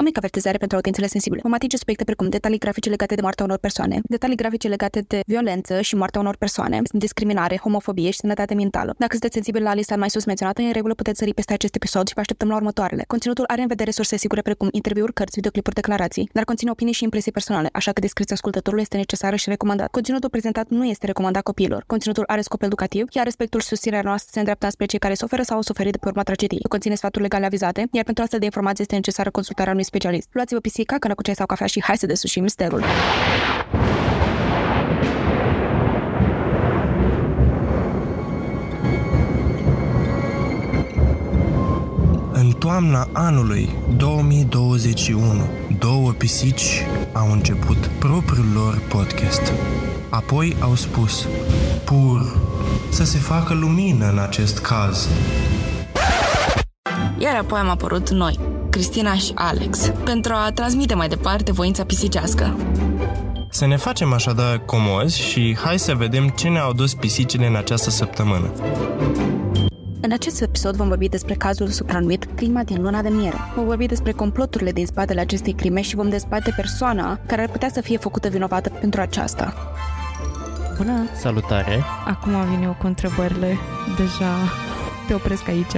O mică avertizare pentru audiențele sensibile. Vom atinge subiecte precum detalii grafice legate de moartea unor persoane, detalii grafice legate de violență și moartea unor persoane, discriminare, homofobie și sănătate mentală. Dacă sunteți sensibili la lista mai sus menționată, în regulă puteți sări peste acest episod și vă așteptăm la următoarele. Conținutul are în vedere surse sigure precum interviuri, cărți, videoclipuri, declarații, dar conține opinii și impresii personale, așa că descrierea ascultătorului este necesară și recomandat. Conținutul prezentat nu este recomandat copiilor. Conținutul are scop educativ, iar respectul și susținerea noastră se îndreaptă spre cei care suferă sau au suferit de pe urma tragediei. Conține sfaturi legale avizate, iar pentru astfel de informații este necesară consultarea unui specialist. Luați-vă pisica, cănă cu ceai sau cafea și hai să desușim misterul. În toamna anului 2021, două pisici au început propriul lor podcast. Apoi au spus, pur, să se facă lumină în acest caz. Iar apoi am apărut noi, Cristina și Alex, pentru a transmite mai departe voința pisicească. Să ne facem așadar comozi și hai să vedem ce ne-au dus pisicile în această săptămână. În acest episod vom vorbi despre cazul supranumit Crima din luna de miere. Vom vorbi despre comploturile din spatele acestei crime și vom dezbate persoana care ar putea să fie făcută vinovată pentru aceasta. Bună! Salutare! Acum vin eu cu întrebările. Deja te opresc aici,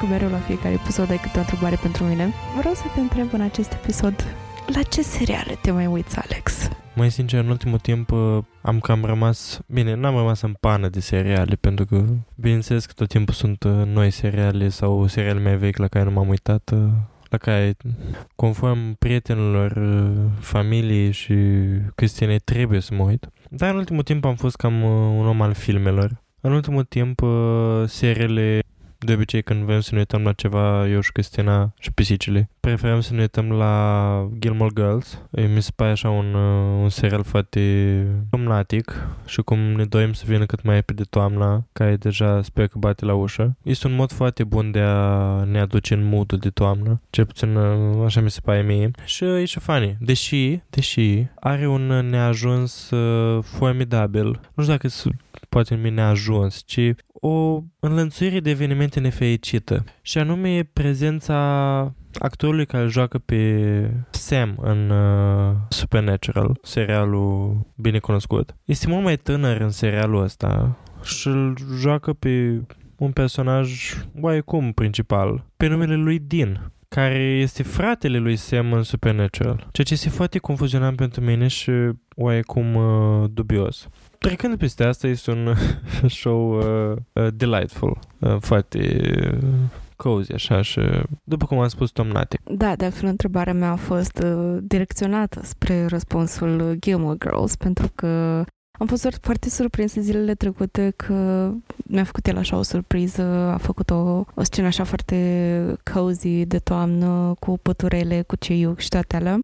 cu mereu la fiecare episod ai câte o întrebare pentru mine. Vreau să te întreb în acest episod, la ce seriale te mai uiți, Alex? Mai sincer, în ultimul timp uh, am cam rămas... Bine, n-am rămas în pană de seriale, pentru că, bineînțeles că tot timpul sunt uh, noi seriale sau seriale mai vechi la care nu m-am uitat, uh, la care, conform prietenilor, familiei și Cristinei, trebuie să mă uit. Dar în ultimul timp am fost cam un om al filmelor. În ultimul timp, seriile de obicei când vrem să ne uităm la ceva, eu și Cristina și pisicile, preferăm să ne uităm la Gilmore Girls. Mi se pare așa un, uh, un serial foarte somnatic și cum ne dorim să vină cât mai repede toamna, care deja sper că bate la ușă. Este un mod foarte bun de a ne aduce în modul de toamnă, cel puțin uh, așa mi se pare mie. Și e și funny, deși, deși are un neajuns uh, formidabil. Nu știu dacă poate numi neajuns, ci o înlănțuire de evenimente nefericită. Și anume prezența actorului care joacă pe Sam în uh, Supernatural, serialul bine cunoscut. Este mult mai tânăr în serialul ăsta și îl joacă pe un personaj oarecum principal, pe numele lui Dean care este fratele lui Sam în Supernatural, ceea ce este foarte confuzionant pentru mine și oarecum uh, dubios. Trecând peste asta, este un show uh, uh, delightful, uh, foarte uh, cozy, așa, și după cum am spus, tomnate. Da, de altfel, întrebarea mea a fost uh, direcționată spre răspunsul Gilmore Girls, pentru că am fost foarte surprinsă zilele trecute că mi-a făcut el așa o surpriză, a făcut o, o scenă așa foarte cozy de toamnă, cu păturele, cu ceiuc și toate alea.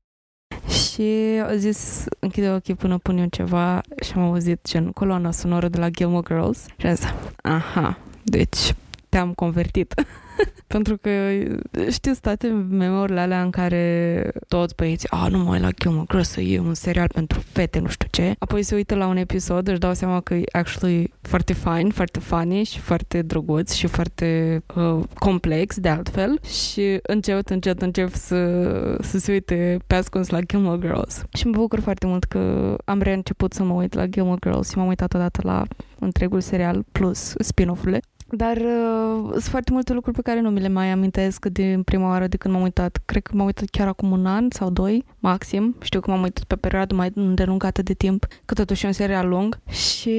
Și a zis, închide ochii până pun eu ceva și am auzit gen coloana sonoră de la Gilmore Girls. Și am zis, aha, deci te-am convertit. Pentru că știți toate memoriile alea în care toți băieții, a, nu mai la Gilmore Girls, e un serial pentru fete, nu știu ce. Apoi se uită la un episod, își dau seama că e actually foarte fine, foarte funny și foarte drăguț și foarte uh, complex de altfel și încet, încet încep să, să se uite pe ascuns la Gilmore Girls. Și mă bucur foarte mult că am reînceput să mă uit la Gilmore Girls și m-am uitat odată la întregul serial plus spin-off-urile dar uh, sunt foarte multe lucruri pe care nu mi le mai amintesc din prima oară de când m-am uitat. Cred că m-am uitat chiar acum un an sau doi, maxim. Știu că m-am uitat pe perioadă mai îndelungată de timp, că totuși e un serial lung. Și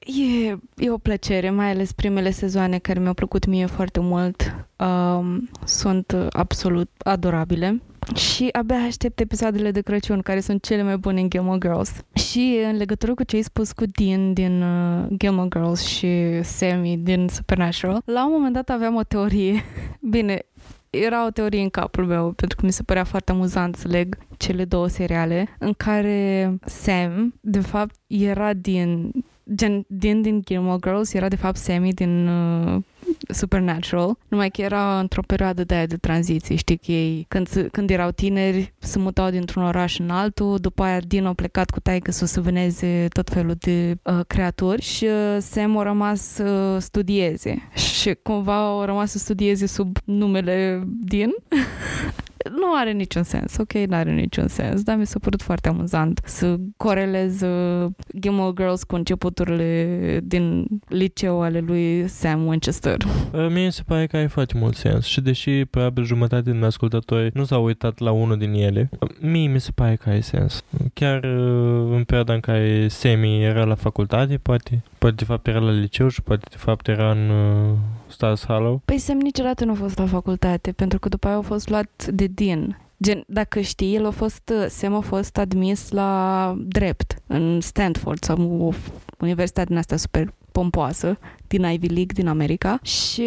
e, e o plăcere, mai ales primele sezoane care mi-au plăcut mie foarte mult. Um, sunt absolut adorabile și abia aștept episoadele de Crăciun, care sunt cele mai bune în Gilmore Girls. Și în legătură cu ce ai spus cu Dean din uh, Gilmore Girls și Sammy din Supernatural, la un moment dat aveam o teorie. Bine, era o teorie în capul meu, pentru că mi se părea foarte amuzant să leg cele două seriale, în care Sam, de fapt, era din gen, din, din Gilmore Girls era de fapt Sammy din uh, Supernatural, numai că era într-o perioadă de aia de tranziție, știi că ei când, când erau tineri se mutau dintr-un oraș în altul, după aia din au plecat cu taică să să vâneze tot felul de uh, creaturi și uh, Sam a rămas să uh, studieze. Și cumva au rămas să studieze sub numele din nu are niciun sens, ok? Nu are niciun sens, dar mi s-a părut foarte amuzant să corelez uh, Gilmore Girls cu începuturile din liceu ale lui Sam Winchester. Uh, Mie mi se pare că ai foarte mult sens și deși probabil jumătate din ascultători nu s-au uitat la unul din ele, uh, mie mi se pare că ai sens. Chiar uh, în perioada în care Semi era la facultate, poate, poate de fapt era la liceu și poate de fapt era în uh, Stars Hollow. Păi Sam niciodată nu a fost la facultate, pentru că după aia a fost luat de Dean. Gen, dacă știi, el a fost, Sam a fost admis la drept în Stanford sau o universitate din asta super pompoasă din Ivy League din America și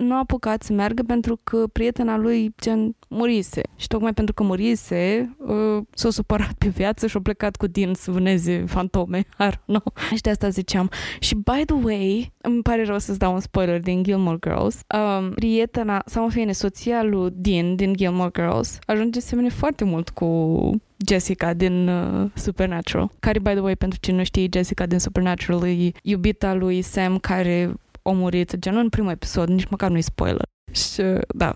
nu a apucat să meargă pentru că prietena lui gen murise. Și tocmai pentru că murise, uh, s-a supărat pe viață și a plecat cu din să vâneze fantome. I don't know. Și de asta ziceam. Și by the way, îmi pare rău să-ți dau un spoiler din Gilmore Girls. Um, prietena, sau în fine, soția lui Dean din Gilmore Girls ajunge să semene foarte mult cu Jessica din uh, Supernatural, care, by the way, pentru cine nu știe, Jessica din Supernatural e iubita lui Sam care a murit, gen în primul episod, nici măcar nu-i spoiler. Și, da.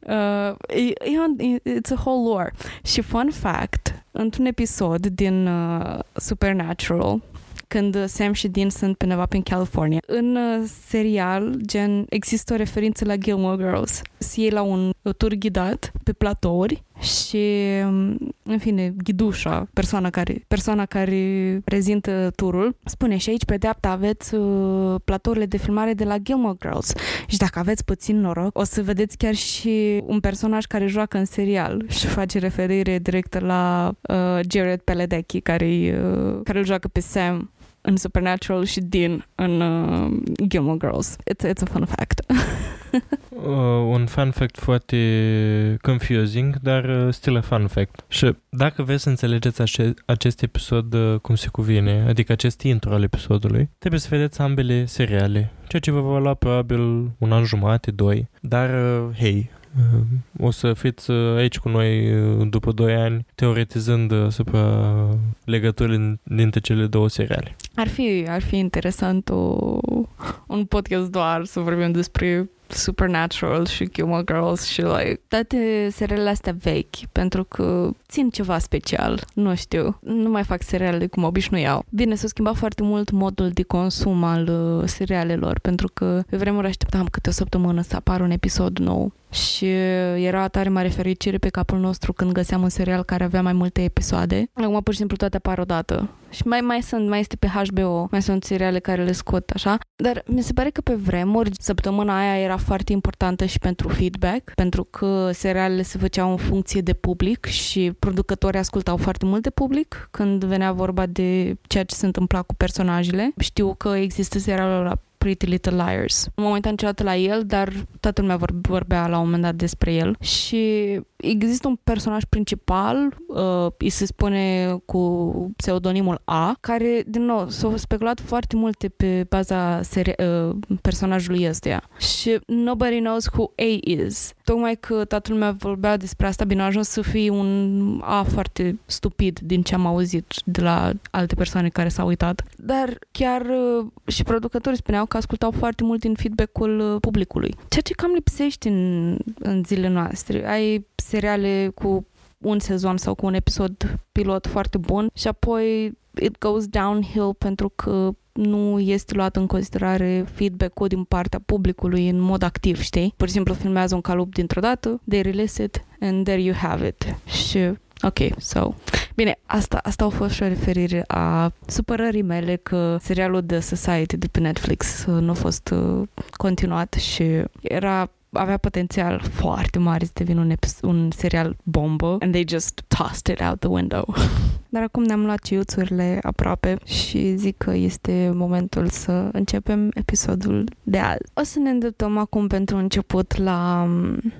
Uh, e, e un, it's a whole lore. Și fun fact, într-un episod din uh, Supernatural, când Sam și Dean sunt pe undeva prin California. În uh, serial, gen, există o referință la Gilmore Girls. Se iei la un tur ghidat pe platouri și, um, în fine, ghidușa, persoana care, persoana care prezintă turul, spune și aici pe dreapta aveți uh, platourile de filmare de la Gilmore Girls și dacă aveți puțin noroc, o să vedeți chiar și un personaj care joacă în serial și face referire directă la uh, Jared Padalecki, care, uh, care îl joacă pe Sam în Supernatural și Dean în uh, Gilmore Girls. It's, it's a fun fact. uh, un fun fact foarte confusing, dar uh, still a fun fact. Și dacă vreți să înțelegeți ace- acest episod uh, cum se cuvine, adică acest intro al episodului, trebuie să vedeți ambele seriale, ceea ce vă va lua probabil un an jumate, doi. Dar, uh, hei, uh, o să fiți uh, aici cu noi uh, după 2 ani teoretizând asupra legăturii dintre cele două seriale. Ar fi, ar fi interesant o, un podcast doar să vorbim despre Supernatural și Gilmore Girls și like toate serialele astea vechi pentru că țin ceva special, nu știu, nu mai fac seriale cum obișnuiau. Bine, s-a schimbat foarte mult modul de consum al uh, serialelor pentru că pe vremuri așteptam câte o săptămână să apară un episod nou și era tare mare fericire pe capul nostru când găseam un serial care avea mai multe episoade. Acum pur și simplu toate apar odată. Și mai, mai sunt, mai este pe HBO, mai sunt seriale care le scot așa. Dar mi se pare că pe vremuri, săptămâna aia era foarte importantă și pentru feedback, pentru că serialele se făceau în funcție de public și producătorii ascultau foarte mult de public când venea vorba de ceea ce se întâmpla cu personajele. Știu că există serialul la Pretty Little Liars. Nu m-am uitat niciodată la el, dar toată lumea vorbea la un moment dat despre el și există un personaj principal, uh, îi se spune cu pseudonimul A, care, din nou, s-au speculat foarte multe pe baza seri- uh, personajului ăstuia. Și nobody knows who A is. Tocmai că toată lumea vorbea despre asta, bine, a ajuns să fie un A foarte stupid din ce am auzit de la alte persoane care s-au uitat. Dar chiar uh, și producătorii spuneau că ascultau foarte mult din feedback-ul uh, publicului. Ceea ce cam lipsește în, în zilele noastre. Ai seriale cu un sezon sau cu un episod pilot foarte bun și apoi it goes downhill pentru că nu este luat în considerare feedback-ul din partea publicului în mod activ, știi? Pur și simplu filmează un calup dintr-o dată, they release it and there you have it. Și Ok, so... Bine, asta, asta a fost și o referire a supărării mele că serialul The Society de pe Netflix uh, nu a fost uh, continuat și era avea potențial foarte mare să devină un, epi- un serial bombă and they just tossed it out the window. Dar acum ne-am luat ciuțurile aproape și zic că este momentul să începem episodul de azi. O să ne îndreptăm acum pentru început la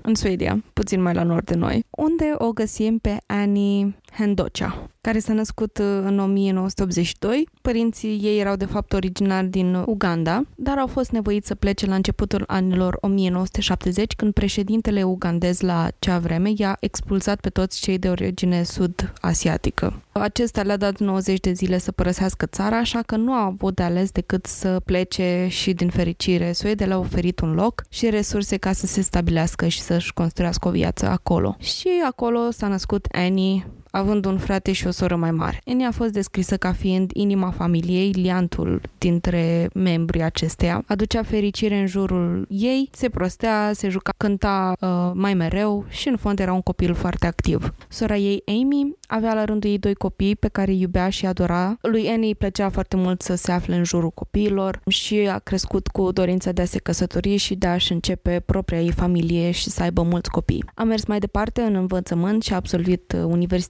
în Suedia, puțin mai la nord de noi, unde o găsim pe Annie Hendocha, care s-a născut în 1982 Părinții ei erau de fapt originari din Uganda, dar au fost nevoiți să plece la începutul anilor 1970, când președintele ugandez la acea vreme i-a expulzat pe toți cei de origine sud-asiatică. Acesta le-a dat 90 de zile să părăsească țara, așa că nu a avut de ales decât să plece și din fericire. Suedia le-a oferit un loc și resurse ca să se stabilească și să-și construiască o viață acolo. Și acolo s-a născut Annie, având un frate și o soră mai mare. Annie a fost descrisă ca fiind inima familiei, liantul dintre membrii acesteia. Aducea fericire în jurul ei, se prostea, se juca, cânta uh, mai mereu și în fond era un copil foarte activ. Sora ei, Amy, avea la rândul ei doi copii pe care îi iubea și adora. Lui Annie îi plăcea foarte mult să se afle în jurul copiilor și a crescut cu dorința de a se căsători și de a-și începe propria ei familie și să aibă mulți copii. A mers mai departe în învățământ și a absolvit uh,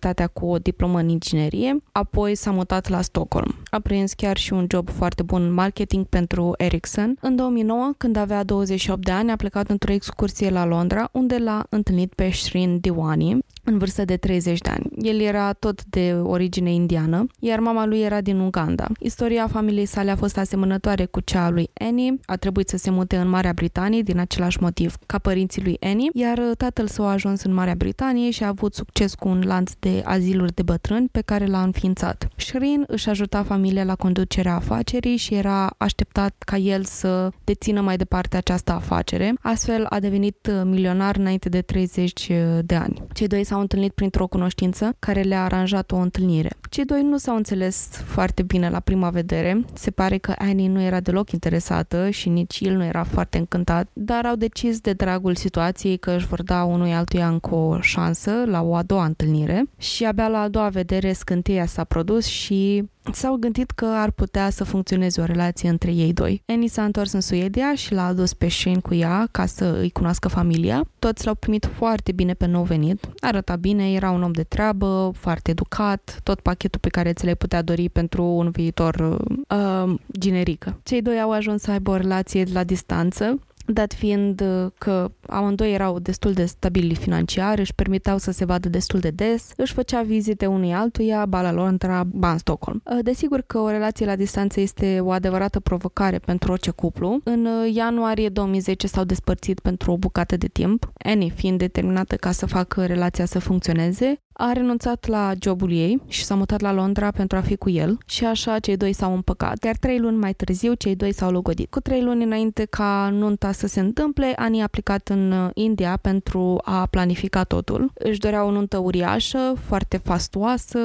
universitatea cu o diplomă în inginerie, apoi s-a mutat la Stockholm. A prins chiar și un job foarte bun în marketing pentru Ericsson. În 2009, când avea 28 de ani, a plecat într-o excursie la Londra, unde l-a întâlnit pe Shrin Diwani, în vârstă de 30 de ani. El era tot de origine indiană, iar mama lui era din Uganda. Istoria familiei sale a fost asemănătoare cu cea a lui Annie, a trebuit să se mute în Marea Britanie din același motiv ca părinții lui Annie, iar tatăl său a ajuns în Marea Britanie și a avut succes cu un lanț de aziluri de bătrâni pe care l-a înființat. Shrin își ajuta familia la conducerea afacerii și era așteptat ca el să dețină mai departe această afacere. Astfel a devenit milionar înainte de 30 de ani. Cei doi s-au întâlnit printr-o cunoștință care le-a aranjat o întâlnire. Cei doi nu s-au înțeles foarte bine la prima vedere. Se pare că Annie nu era deloc interesată și nici el nu era foarte încântat, dar au decis de dragul situației că își vor da unui altuia încă o șansă la o a doua întâlnire și abia la a doua vedere scânteia s-a produs și s-au gândit că ar putea să funcționeze o relație între ei doi. Annie s-a întors în Suedia și l-a adus pe Shane cu ea ca să îi cunoască familia. Toți l-au primit foarte bine pe nou venit. Arăta bine, era un om de treabă, foarte educat, tot pachetul pe care ți l-ai putea dori pentru un viitor uh, generică. Cei doi au ajuns să aibă o relație la distanță dat fiind uh, că amândoi erau destul de stabili financiar, își permiteau să se vadă destul de des, își făcea vizite unui altuia, ba la Londra, ba în Stockholm. Uh, desigur că o relație la distanță este o adevărată provocare pentru orice cuplu. În uh, ianuarie 2010 s-au despărțit pentru o bucată de timp, Annie fiind determinată ca să facă relația să funcționeze, a renunțat la jobul ei și s-a mutat la Londra pentru a fi cu el și așa cei doi s-au împăcat. Iar trei luni mai târziu, cei doi s-au logodit. Cu trei luni înainte ca nunta să se întâmple, Ani a aplicat în uh, India pentru a planifica totul. Își dorea o nuntă uriașă, foarte fastoasă,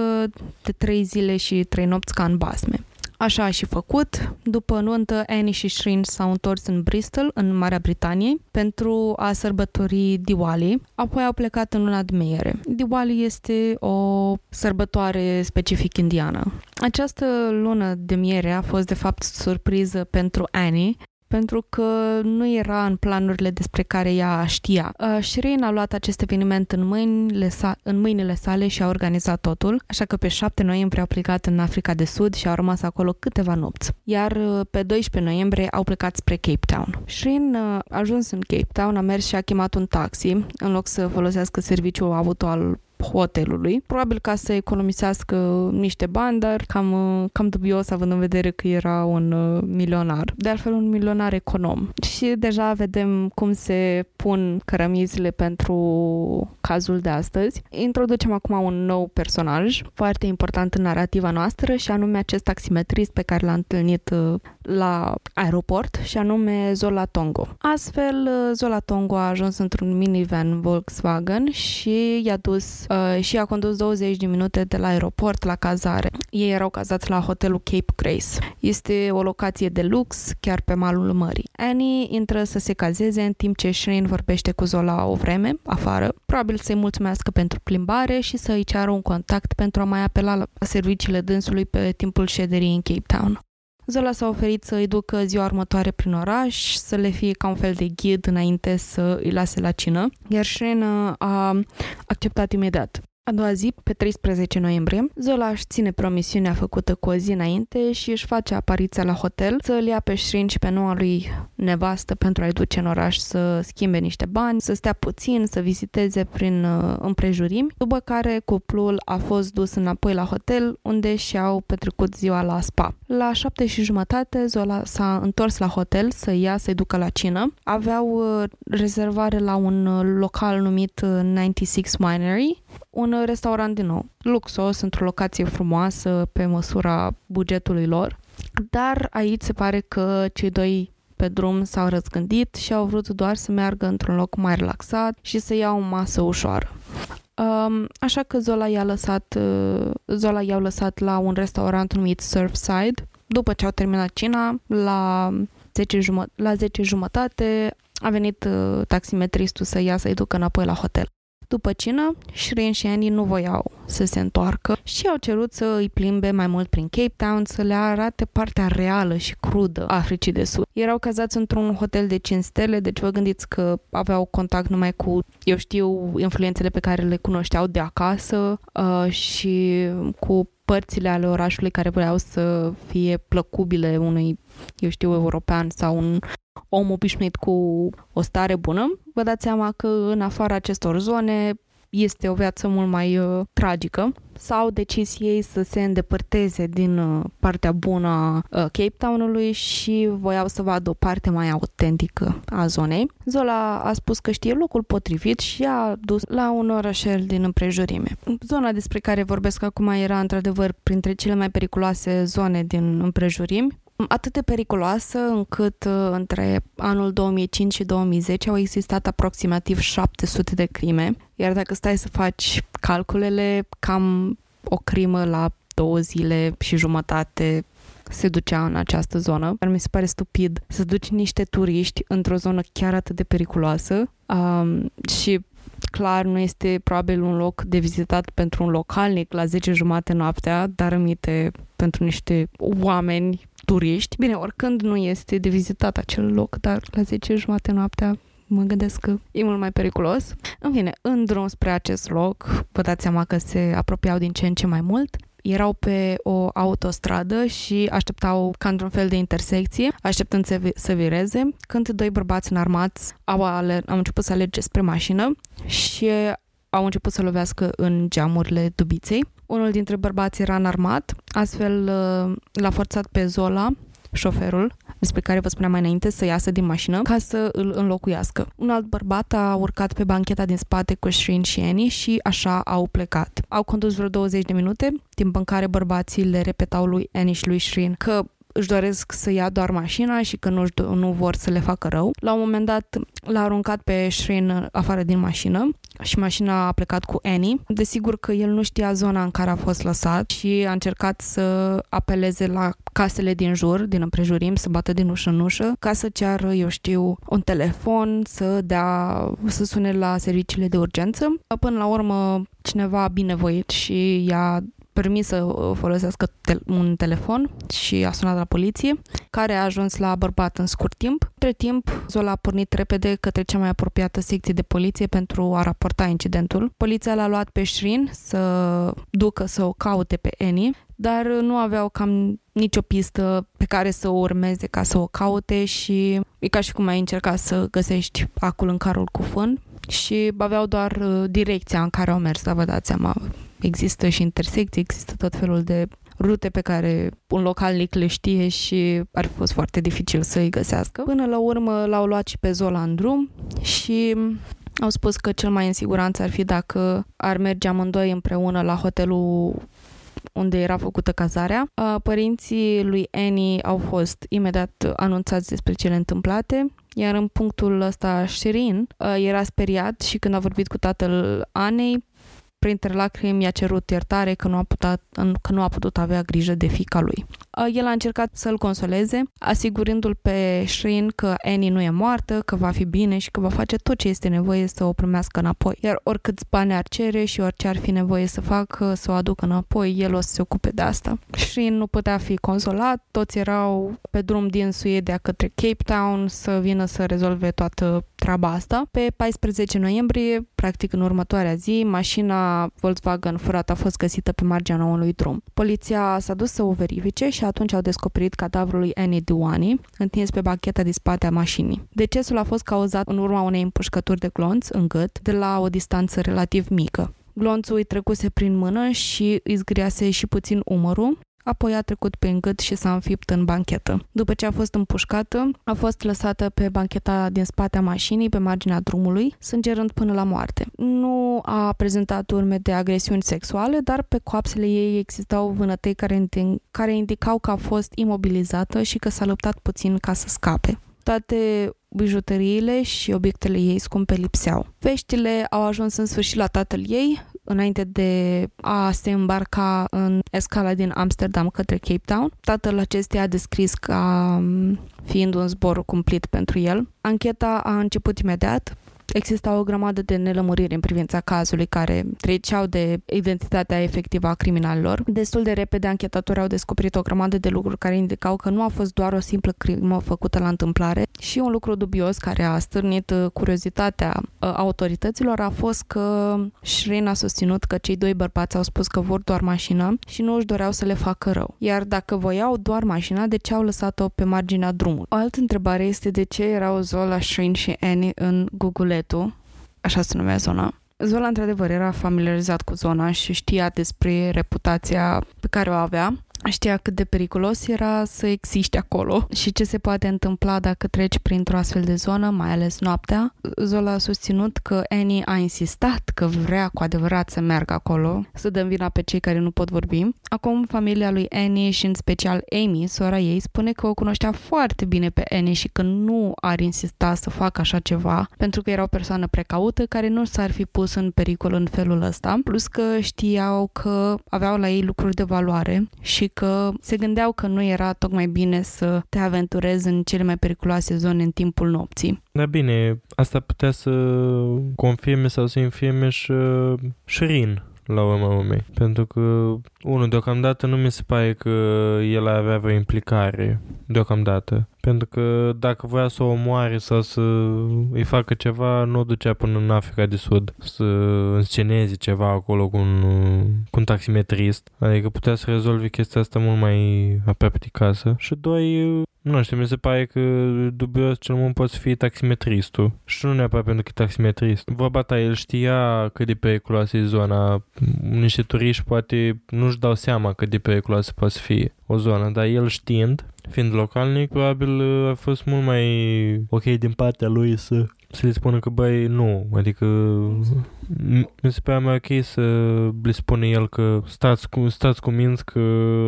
de trei zile și trei nopți ca în basme. Așa a și făcut. După nuntă, Annie și Shrin s-au întors în Bristol, în Marea Britanie, pentru a sărbători Diwali. Apoi au plecat în luna de meiere. Diwali este o sărbătoare specific indiană. Această lună de miere a fost de fapt surpriză pentru Annie, pentru că nu era în planurile despre care ea știa. Uh, Shirin a luat acest eveniment în mâinile, sa- în mâinile sale și a organizat totul, așa că pe 7 noiembrie au plecat în Africa de Sud și au rămas acolo câteva nopți. Iar uh, pe 12 noiembrie au plecat spre Cape Town. Shirin uh, a ajuns în Cape Town, a mers și a chemat un taxi, în loc să folosească serviciul avut al hotelului, probabil ca să economisească niște bani, dar cam, cam dubios având în vedere că era un uh, milionar. De altfel, un milionar econom. Și deja vedem cum se pun cărămizile pentru cazul de astăzi. Introducem acum un nou personaj foarte important în narrativa noastră și anume acest taximetrist pe care l-a întâlnit uh, la aeroport și anume Zola Tongo. Astfel, uh, Zola Tongo a ajuns într-un minivan Volkswagen și i-a dus uh, și a condus 20 de minute de la aeroport la cazare. Ei erau cazați la hotelul Cape Grace. Este o locație de lux, chiar pe malul mării. Annie intră să se cazeze în timp ce Shane vorbește cu Zola o vreme, afară, probabil să-i mulțumească pentru plimbare și să îi ceară un contact pentru a mai apela la serviciile dânsului pe timpul șederii în Cape Town. Zola s-a oferit să îi ducă ziua următoare prin oraș, să le fie ca un fel de ghid înainte să îi lase la cină, iar Shane a acceptat imediat. A doua zi, pe 13 noiembrie, Zola își ține promisiunea făcută cu o zi înainte și își face apariția la hotel să îl ia pe Shrin și pe noua lui nevastă pentru a-i duce în oraș să schimbe niște bani, să stea puțin, să viziteze prin uh, împrejurimi, după care cuplul a fost dus înapoi la hotel unde și-au petrecut ziua la spa. La șapte și jumătate, Zola s-a întors la hotel să ia să-i ducă la cină. Aveau uh, rezervare la un uh, local numit 96 Winery, un restaurant din nou, luxos, într-o locație frumoasă, pe măsura bugetului lor. Dar aici se pare că cei doi pe drum s-au răzgândit și au vrut doar să meargă într-un loc mai relaxat și să ia o masă ușoară. Um, așa că Zola i-a lăsat, uh, Zola i-au lăsat la un restaurant numit Surfside. După ce au terminat cina, la 10, jumă- la 10 jumătate a venit uh, taximetristul să ia să-i ducă înapoi la hotel. După cină, Shrin și Andy nu voiau să se întoarcă și au cerut să îi plimbe mai mult prin Cape Town, să le arate partea reală și crudă a Africii de Sud. Erau cazați într-un hotel de 5 stele, deci vă gândiți că aveau contact numai cu, eu știu, influențele pe care le cunoșteau de acasă uh, și cu părțile ale orașului care vreau să fie plăcubile unui, eu știu, european sau un om obișnuit cu o stare bună, vă dați seama că în afara acestor zone este o viață mult mai uh, tragică. S-au decis ei să se îndepărteze din uh, partea bună a uh, Cape Town-ului și voiau să vadă o parte mai autentică a zonei. Zola a spus că știe locul potrivit și a dus la un orășel din împrejurime. Zona despre care vorbesc acum era într-adevăr printre cele mai periculoase zone din împrejurimi atât de periculoasă încât uh, între anul 2005 și 2010 au existat aproximativ 700 de crime, iar dacă stai să faci calculele, cam o crimă la două zile și jumătate se ducea în această zonă. Dar mi se pare stupid să duci niște turiști într-o zonă chiar atât de periculoasă um, și clar nu este probabil un loc de vizitat pentru un localnic la 10 jumate noaptea, dar aminte pentru niște oameni turiști. Bine, oricând nu este de vizitat acel loc, dar la 10 jumate noaptea mă gândesc că e mult mai periculos. În fine, în drum spre acest loc, vă dați seama că se apropiau din ce în ce mai mult. Erau pe o autostradă și așteptau ca într-un fel de intersecție, așteptând să, să vireze, când doi bărbați înarmați au, aler- au început să alerge spre mașină și au început să lovească în geamurile dubiței. Unul dintre bărbați era înarmat, astfel uh, l-a forțat pe Zola, șoferul, despre care vă spuneam mai înainte, să iasă din mașină ca să îl înlocuiască. Un alt bărbat a urcat pe bancheta din spate cu Shrin și Annie și așa au plecat. Au condus vreo 20 de minute, timp în care bărbații le repetau lui Annie și lui Shrin că își doresc să ia doar mașina și că nu, nu vor să le facă rău. La un moment dat l-a aruncat pe Shrin afară din mașină și mașina a plecat cu Annie. Desigur că el nu știa zona în care a fost lăsat și a încercat să apeleze la casele din jur, din împrejurim, să bată din ușă în ușă, ca să ceară, eu știu, un telefon, să dea, să sune la serviciile de urgență. Până la urmă, cineva binevoit și i-a permis să uh, folosească un telefon și a sunat la poliție, care a ajuns la bărbat în scurt timp. Între timp, Zola a pornit repede către cea mai apropiată secție de poliție pentru a raporta incidentul. Poliția l-a luat pe Shrin să ducă să o caute pe Annie, dar nu aveau cam nicio pistă pe care să o urmeze ca să o caute și e ca și cum ai încerca să găsești acul în carul cu fân și aveau doar uh, direcția în care au mers, dar vă dați seama, există și intersecții, există tot felul de rute pe care un localnic le știe și ar fi fost foarte dificil să îi găsească. Până la urmă l-au luat și pe Zola în drum și au spus că cel mai în siguranță ar fi dacă ar merge amândoi împreună la hotelul unde era făcută cazarea. Părinții lui Annie au fost imediat anunțați despre cele întâmplate, iar în punctul ăsta Shirin era speriat și când a vorbit cu tatăl Anei, printre lacrimi i-a cerut iertare că nu a putut, că nu a putut avea grijă de fica lui. El a încercat să-l consoleze, asigurându-l pe Shrin că Annie nu e moartă, că va fi bine și că va face tot ce este nevoie să o primească înapoi. Iar oricât bani ar cere și orice ar fi nevoie să facă, să o aducă înapoi, el o să se ocupe de asta. Shrin nu putea fi consolat, toți erau pe drum din Suedia către Cape Town să vină să rezolve toată treaba asta. Pe 14 noiembrie, practic în următoarea zi, mașina Volkswagen furată a fost găsită pe marginea unui drum. Poliția s-a dus să o verifice și atunci au descoperit cadavrul lui Annie Duani, întins pe bacheta din spate a mașinii. Decesul a fost cauzat în urma unei împușcături de glonț în gât, de la o distanță relativ mică. Glonțul îi trecuse prin mână și îi zgriase și puțin umărul, apoi a trecut pe gât și s-a înfipt în banchetă. După ce a fost împușcată, a fost lăsată pe bancheta din spatea mașinii, pe marginea drumului, sângerând până la moarte. Nu a prezentat urme de agresiuni sexuale, dar pe coapsele ei existau vânătei care, care indicau că a fost imobilizată și că s-a luptat puțin ca să scape. Toate bijuteriile și obiectele ei scumpe lipseau. Veștile au ajuns în sfârșit la tatăl ei, înainte de a se îmbarca în escala din Amsterdam către Cape Town. Tatăl acesteia a descris ca um, fiind un zbor cumplit pentru el. Ancheta a început imediat, exista o grămadă de nelămuriri în privința cazului care treceau de identitatea efectivă a criminalilor. Destul de repede, anchetatorii au descoperit o grămadă de lucruri care indicau că nu a fost doar o simplă crimă făcută la întâmplare și un lucru dubios care a stârnit uh, curiozitatea uh, autorităților a fost că Shrin a susținut că cei doi bărbați au spus că vor doar mașina și nu își doreau să le facă rău. Iar dacă voiau doar mașina, de ce au lăsat-o pe marginea drumului? O altă întrebare este de ce erau Zola, Shrin și Annie în Google Buletu, așa se numea zona. Zola, într-adevăr, era familiarizat cu zona și știa despre reputația pe care o avea știa cât de periculos era să existe acolo și ce se poate întâmpla dacă treci printr-o astfel de zonă, mai ales noaptea. Zola a susținut că Annie a insistat că vrea cu adevărat să meargă acolo, să dăm vina pe cei care nu pot vorbi. Acum, familia lui Annie și în special Amy, sora ei, spune că o cunoștea foarte bine pe Annie și că nu ar insista să facă așa ceva, pentru că era o persoană precaută care nu s-ar fi pus în pericol în felul ăsta, plus că știau că aveau la ei lucruri de valoare și că se gândeau că nu era tocmai bine să te aventurezi în cele mai periculoase zone în timpul nopții. Da, bine, asta putea să confirme sau să infirme și uh, Shrin la urma urmei. Pentru că, unul, deocamdată nu mi se pare că el avea vreo implicare, deocamdată. Pentru că dacă voia să o omoare sau să îi facă ceva, nu o ducea până în Africa de Sud să însceneze ceva acolo cu un, cu un taximetrist. Adică putea să rezolve chestia asta mult mai aproape de casă. Și doi, nu știu, mi se pare că dubios cel mult poate fi taximetristul. Și nu neapărat pentru că e taximetrist. Vorba ta, el știa cât de periculoasă e zona. Niște turiști poate nu-și dau seama cât de periculoasă poate fi o zonă, dar el știind, fiind localnic, probabil uh, a fost mult mai ok din partea lui să să le spună că băi, nu, adică mi se pare mai ok să le spune el că stați cu, stați cu minți că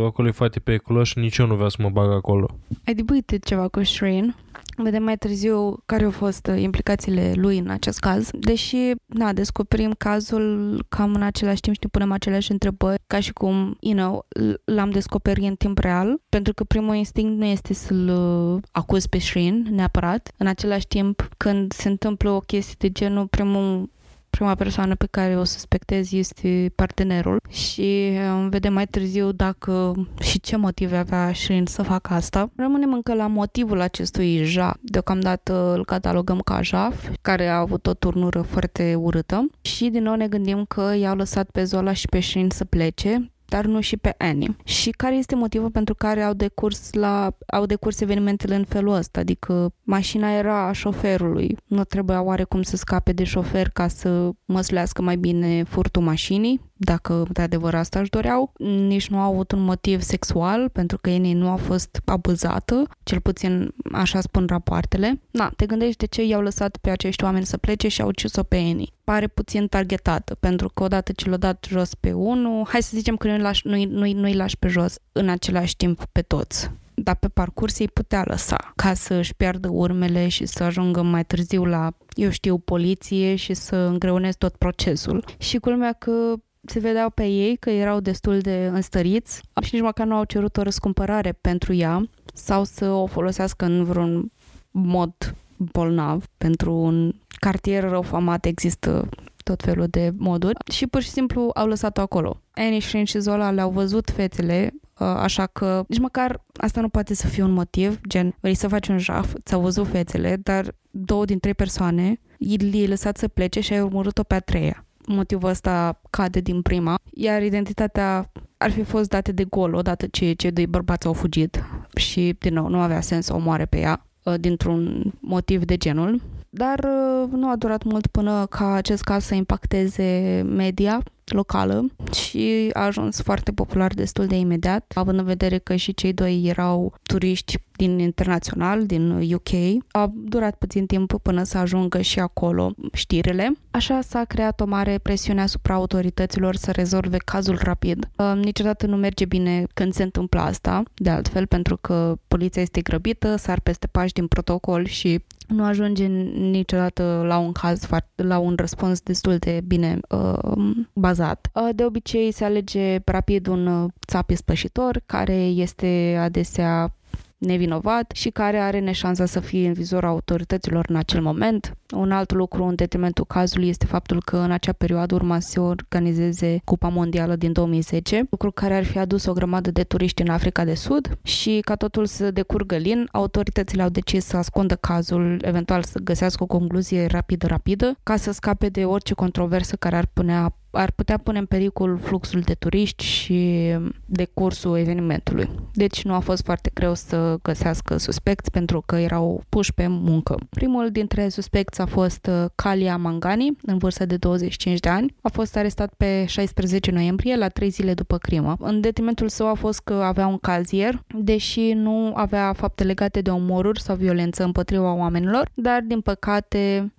acolo e foarte periculos și nici eu nu vreau să mă bag acolo. Ai debutit ceva cu Shrin? Vedem mai târziu care au fost uh, implicațiile lui în acest caz, deși, na, descoperim cazul cam în același timp și ne punem aceleași întrebări, ca și cum, you know, l-am descoperit în timp real, pentru că primul instinct nu este să-l uh, acuz pe Shrin neapărat. În același timp, când se întâmplă o chestie de genul, primul prima persoană pe care o suspectez este partenerul și um, vedem mai târziu dacă și ce motive avea Shirin să facă asta. Rămânem încă la motivul acestui Ja. Deocamdată îl catalogăm ca Jaf, care a avut o turnură foarte urâtă și din nou ne gândim că i-au lăsat pe Zola și pe Shirin să plece dar nu și pe Annie. Și care este motivul pentru care au decurs, la, au decurs evenimentele în felul ăsta? Adică mașina era a șoferului. Nu trebuia oarecum să scape de șofer ca să măslească mai bine furtul mașinii, dacă de adevăr asta își doreau. Nici nu au avut un motiv sexual, pentru că Annie nu a fost abuzată, cel puțin așa spun rapoartele. Na, te gândești de ce i-au lăsat pe acești oameni să plece și au ucis-o pe Annie. Pare puțin targetată, pentru că odată ce l-a dat jos pe unul, hai să zicem că nu-i lași, nu-i, nu-i, nu-i lași pe jos în același timp pe toți dar pe parcurs ei putea lăsa ca să își piardă urmele și să ajungă mai târziu la, eu știu, poliție și să îngreunezi tot procesul. Și culmea că se vedeau pe ei că erau destul de înstăriți și nici măcar nu au cerut o răscumpărare pentru ea sau să o folosească în vreun mod bolnav pentru un cartier răufamat există tot felul de moduri și pur și simplu au lăsat-o acolo. Annie, Shrine și Zola le-au văzut fetele, uh, așa că nici măcar asta nu poate să fie un motiv, gen vrei să faci un jaf, ți-au văzut fețele, dar două din trei persoane i-ai lăsat să plece și ai urmărit-o pe a treia. Motivul ăsta cade din prima, iar identitatea ar fi fost date de gol odată ce cei doi bărbați au fugit și, din nou, nu avea sens să o moare pe ea uh, dintr-un motiv de genul. Dar uh, nu a durat mult până ca acest caz să impacteze media locală și a ajuns foarte popular destul de imediat, având în vedere că și cei doi erau turiști din internațional, din UK. A durat puțin timp până să ajungă și acolo știrile. Așa s-a creat o mare presiune asupra autorităților să rezolve cazul rapid. Uh, niciodată nu merge bine când se întâmplă asta, de altfel, pentru că poliția este grăbită, sar peste pași din protocol și nu ajunge niciodată la un caz, la un răspuns destul de bine uh, bazat. Uh, de obicei se alege rapid un uh, țap spășitor care este adesea nevinovat și care are neșansa să fie în vizorul autorităților în acel moment. Un alt lucru în detrimentul cazului este faptul că în acea perioadă urma să se organizeze Cupa Mondială din 2010, lucru care ar fi adus o grămadă de turiști în Africa de Sud și ca totul să decurgă lin, autoritățile au decis să ascundă cazul, eventual să găsească o concluzie rapidă-rapidă, ca să scape de orice controversă care ar punea ar putea pune în pericol fluxul de turiști și de cursul evenimentului. Deci nu a fost foarte greu să găsească suspecți pentru că erau puși pe muncă. Primul dintre suspecți a fost uh, Kalia Mangani, în vârstă de 25 de ani. A fost arestat pe 16 noiembrie, la 3 zile după crimă. În detrimentul său a fost că avea un cazier, deși nu avea fapte legate de omoruri sau violență împotriva oamenilor, dar din păcate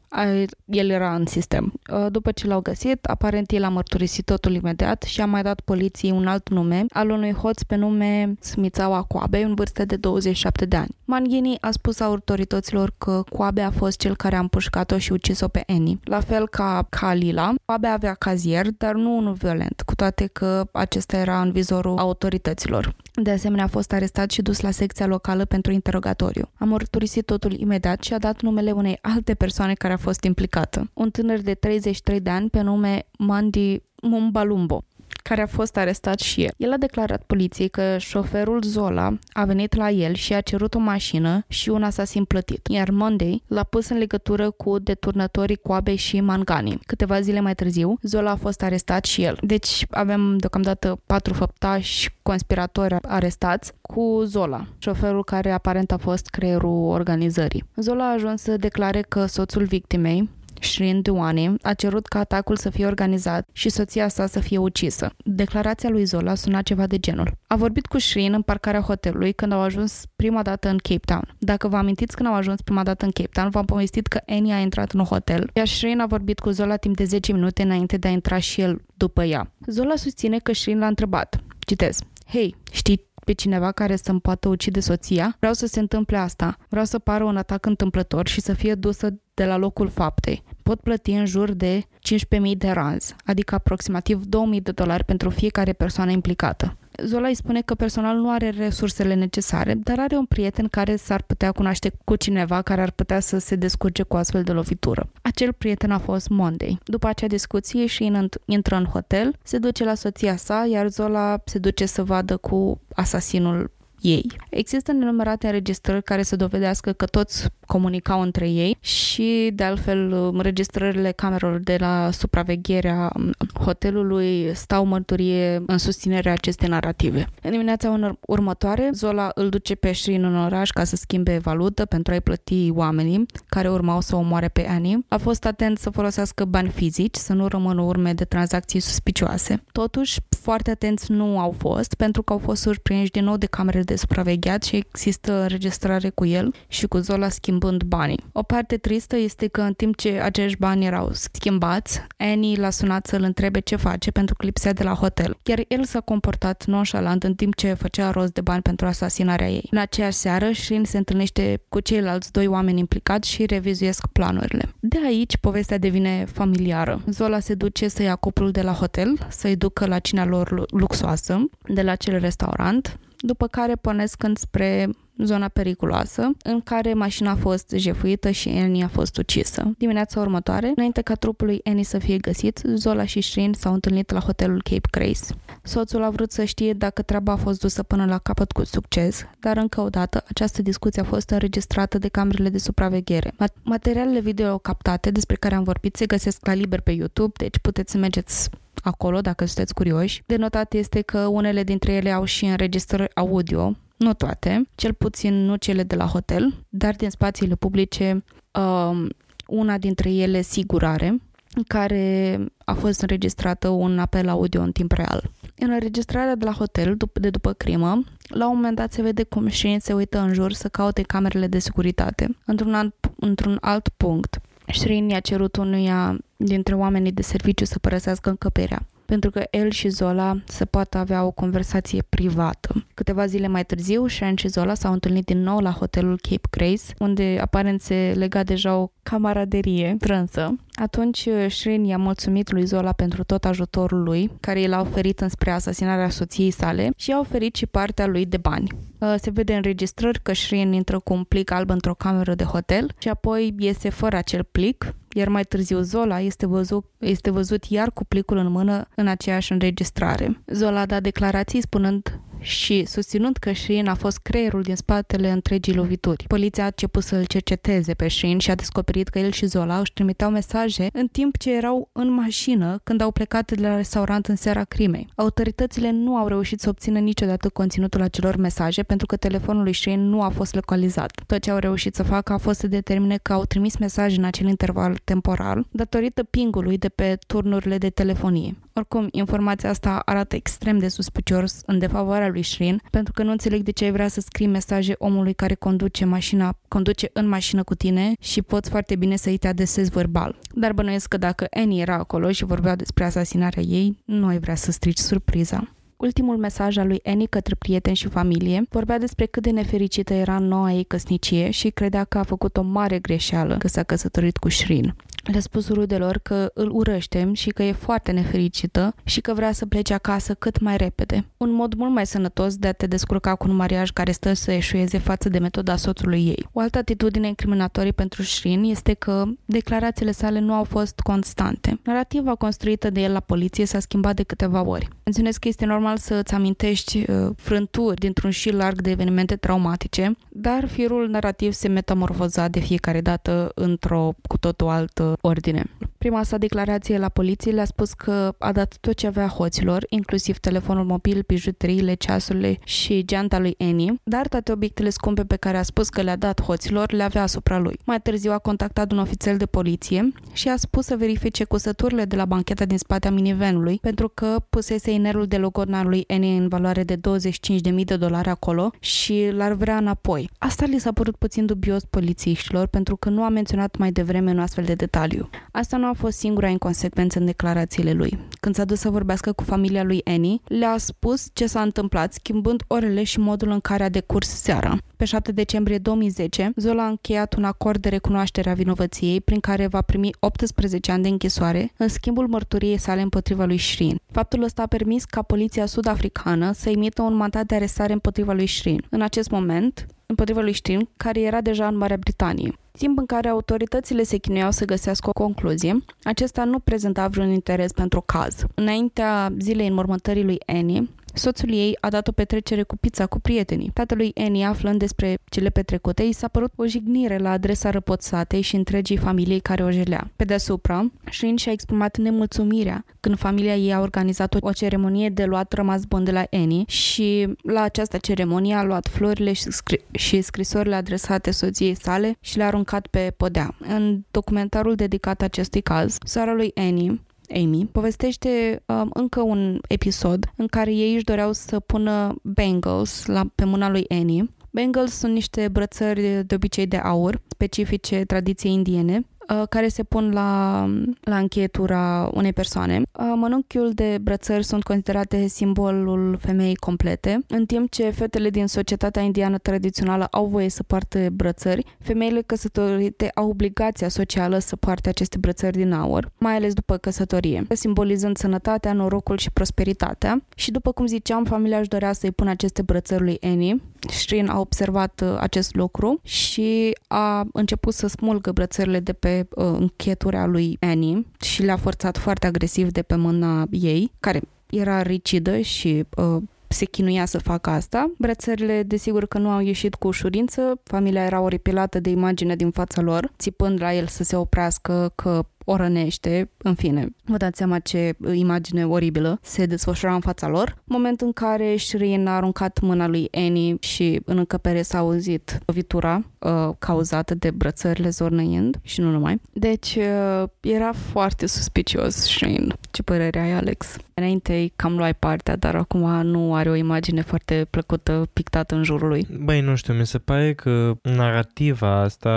el era în sistem. Uh, după ce l-au găsit, aparent el a mărturisit totul imediat și a mai dat poliției un alt nume al unui hoț pe nume Smițaua Coabe, în vârstă de 27 de ani. Manghini a spus autorităților că Coabe a fost cel care a împușcat-o și ucis-o pe Annie. La fel ca Kalila, Coabe avea cazier, dar nu unul violent, cu toate că acesta era în vizorul autorităților. De asemenea, a fost arestat și dus la secția locală pentru interogatoriu. A mărturisit totul imediat și a dat numele unei alte persoane care a fost implicată. Un tânăr de 33 de ani pe nume Mandy Mumbalumbo care a fost arestat și el. El a declarat poliției că șoferul Zola a venit la el și a cerut o mașină și un asasin plătit, iar Monday l-a pus în legătură cu deturnătorii Coabe și Mangani. Câteva zile mai târziu, Zola a fost arestat și el. Deci avem deocamdată patru făptași conspiratori arestați cu Zola, șoferul care aparent a fost creierul organizării. Zola a ajuns să declare că soțul victimei, Shrin Duane a cerut ca atacul să fie organizat și soția sa să fie ucisă. Declarația lui Zola suna ceva de genul. A vorbit cu Shrin în parcarea hotelului când au ajuns prima dată în Cape Town. Dacă vă amintiți când au ajuns prima dată în Cape Town, v-am povestit că Annie a intrat în hotel, iar Shrin a vorbit cu Zola timp de 10 minute înainte de a intra și el după ea. Zola susține că Shrin l-a întrebat. Citez. Hei, știi pe cineva care să-mi poată ucide soția? Vreau să se întâmple asta. Vreau să pară un atac întâmplător și să fie dusă de la locul faptei. Pot plăti în jur de 15.000 de ranz, adică aproximativ 2.000 de dolari pentru fiecare persoană implicată. Zola îi spune că personal nu are resursele necesare, dar are un prieten care s-ar putea cunoaște cu cineva care ar putea să se descurce cu astfel de lovitură. Acel prieten a fost Monday. După acea discuție și intră în hotel, se duce la soția sa, iar Zola se duce să vadă cu asasinul ei. Există nenumerate înregistrări care să dovedească că toți comunicau între ei și, de altfel, înregistrările camerelor de la supravegherea hotelului stau mărturie în susținerea acestei narrative. În dimineața următoare, Zola îl duce pe Shrin în oraș ca să schimbe valută pentru a-i plăti oamenii care urmau să o omoare pe Annie. A fost atent să folosească bani fizici, să nu rămână urme de tranzacții suspicioase. Totuși, foarte atenți nu au fost pentru că au fost surprinși din nou de camere de supravegheat și există înregistrare cu el și cu Zola schimbând banii. O parte tristă este că în timp ce acești bani erau schimbați, Annie l-a sunat să-l întrebe ce face pentru că lipsea de la hotel. Chiar el s-a comportat nonșalant în timp ce făcea rost de bani pentru asasinarea ei. În aceeași seară, Shin se întâlnește cu ceilalți doi oameni implicați și revizuiesc planurile. De aici, povestea devine familiară. Zola se duce să ia cuplul de la hotel, să-i ducă la cina lor luxoasă de la acel restaurant, după care pornesc spre zona periculoasă, în care mașina a fost jefuită și Annie a fost ucisă. Dimineața următoare, înainte ca trupul lui Annie să fie găsit, Zola și Shrin s-au întâlnit la hotelul Cape Grace. Soțul a vrut să știe dacă treaba a fost dusă până la capăt cu succes, dar încă o dată această discuție a fost înregistrată de camerele de supraveghere. Materialele video captate despre care am vorbit se găsesc la liber pe YouTube, deci puteți să mergeți acolo dacă sunteți curioși. De notat este că unele dintre ele au și înregistrări audio, nu toate, cel puțin nu cele de la hotel, dar din spațiile publice um, una dintre ele sigurare, în care a fost înregistrată un apel audio în timp real. În înregistrarea de la hotel de după crimă, la un moment dat se vede cum Shane se uită în jur să caute camerele de securitate. Într-un alt, într-un alt punct, Shrin i-a cerut unuia dintre oamenii de serviciu să părăsească încăperea pentru că el și Zola să poată avea o conversație privată. Câteva zile mai târziu, Sharon și Zola s-au întâlnit din nou la hotelul Cape Grace, unde aparent se lega deja o camaraderie trânsă. Atunci Shrin i-a mulțumit lui Zola pentru tot ajutorul lui, care i l-a oferit înspre asasinarea soției sale și i-a oferit și partea lui de bani. Uh, se vede înregistrări că Shrin intră cu un plic alb într-o cameră de hotel și apoi iese fără acel plic, iar mai târziu Zola este văzut, este văzut iar cu plicul în mână în aceeași înregistrare. Zola a dat declarații spunând și susținând că Sheen a fost creierul din spatele întregii lovituri. Poliția a început să-l cerceteze pe Sheen și a descoperit că el și Zola își trimiteau mesaje în timp ce erau în mașină când au plecat de la restaurant în seara crimei. Autoritățile nu au reușit să obțină niciodată conținutul acelor mesaje pentru că telefonul lui Sheen nu a fost localizat. Tot ce au reușit să facă a fost să determine că au trimis mesaje în acel interval temporal datorită pingului de pe turnurile de telefonie. Oricum, informația asta arată extrem de suspicios în defavoarea lui Shrin, pentru că nu înțeleg de ce ai vrea să scrii mesaje omului care conduce mașina, conduce în mașină cu tine și poți foarte bine să-i te adesezi verbal. Dar bănuiesc că dacă Annie era acolo și vorbea despre asasinarea ei, nu ai vrea să strici surpriza. Ultimul mesaj al lui Annie către prieteni și familie vorbea despre cât de nefericită era noua ei căsnicie și credea că a făcut o mare greșeală că s-a căsătorit cu Shrin le-a spus rudelor că îl urăște și că e foarte nefericită și că vrea să plece acasă cât mai repede. Un mod mult mai sănătos de a te descurca cu un mariaj care stă să eșueze față de metoda soțului ei. O altă atitudine incriminatorie pentru Shrin este că declarațiile sale nu au fost constante. Narativa construită de el la poliție s-a schimbat de câteva ori. Menționez că este normal să îți amintești uh, frânturi dintr-un șir larg de evenimente traumatice, dar firul narrativ se metamorfoza de fiecare dată într-o cu totul altă ordine. Prima sa declarație la poliție le-a spus că a dat tot ce avea hoților, inclusiv telefonul mobil, bijuteriile, ceasurile și geanta lui Annie, dar toate obiectele scumpe pe care a spus că le-a dat hoților le avea asupra lui. Mai târziu a contactat un ofițer de poliție și a spus să verifice cusăturile de la bancheta din spatea minivanului pentru că pusese inerul de logodna lui Annie în valoare de 25.000 de dolari acolo și l-ar vrea înapoi. Asta li s-a părut puțin dubios polițiștilor pentru că nu a menționat mai devreme un astfel de detaliu detaliu. Asta nu a fost singura inconsecvență în declarațiile lui. Când s-a dus să vorbească cu familia lui Annie, le-a spus ce s-a întâmplat, schimbând orele și modul în care a decurs seara. Pe 7 decembrie 2010, Zola a încheiat un acord de recunoaștere a vinovăției prin care va primi 18 ani de închisoare în schimbul mărturiei sale împotriva lui Shrin. Faptul ăsta a permis ca poliția sud-africană să emită un mandat de arestare împotriva lui Shrin. În acest moment, împotriva lui Shrin, care era deja în Marea Britanie timp în care autoritățile se chinuiau să găsească o concluzie, acesta nu prezenta vreun interes pentru caz. Înaintea zilei înmormântării lui Annie, Soțul ei a dat o petrecere cu pizza cu prietenii. Tatălui Annie, aflând despre cele petrecute, i s-a părut o jignire la adresa răpoțatei și întregii familiei care o jelea. Pe deasupra, Shin și-a exprimat nemulțumirea când familia ei a organizat o ceremonie de luat rămas bun de la Annie și la această ceremonie a luat florile și, scri- și scrisorile adresate soției sale și le-a aruncat pe podea. În documentarul dedicat acestui caz, sora lui Annie Amy, povestește um, încă un episod în care ei își doreau să pună bangles la, pe mâna lui Annie. Bangles sunt niște brățări de obicei de aur, specifice tradiției indiene, Uh, care se pun la, la încheietura unei persoane. Uh, mănunchiul de brățări sunt considerate simbolul femeii complete, în timp ce fetele din societatea indiană tradițională au voie să poarte brățări, femeile căsătorite au obligația socială să poarte aceste brățări din aur, mai ales după căsătorie, simbolizând sănătatea, norocul și prosperitatea. Și după cum ziceam, familia își dorea să-i pună aceste brățări lui Annie. Shrin a observat uh, acest lucru și a început să smulgă brățările de pe uh, închetura lui Annie și le-a forțat foarte agresiv de pe mâna ei, care era ricidă și uh, se chinuia să facă asta. Brățările, desigur că nu au ieșit cu ușurință, familia era oripilată de imagine din fața lor, țipând la el să se oprească, că o rănește, în fine, vă dați seama ce imagine oribilă se desfășura în fața lor. Moment în care Shireen a aruncat mâna lui Annie și în încăpere s-a auzit lovitura uh, cauzată de brățările zornăind și nu numai. Deci uh, era foarte suspicios Shireen. Ce părere ai, Alex? Înainte cam luai partea, dar acum nu are o imagine foarte plăcută pictată în jurul lui. Băi, nu știu, mi se pare că narrativa asta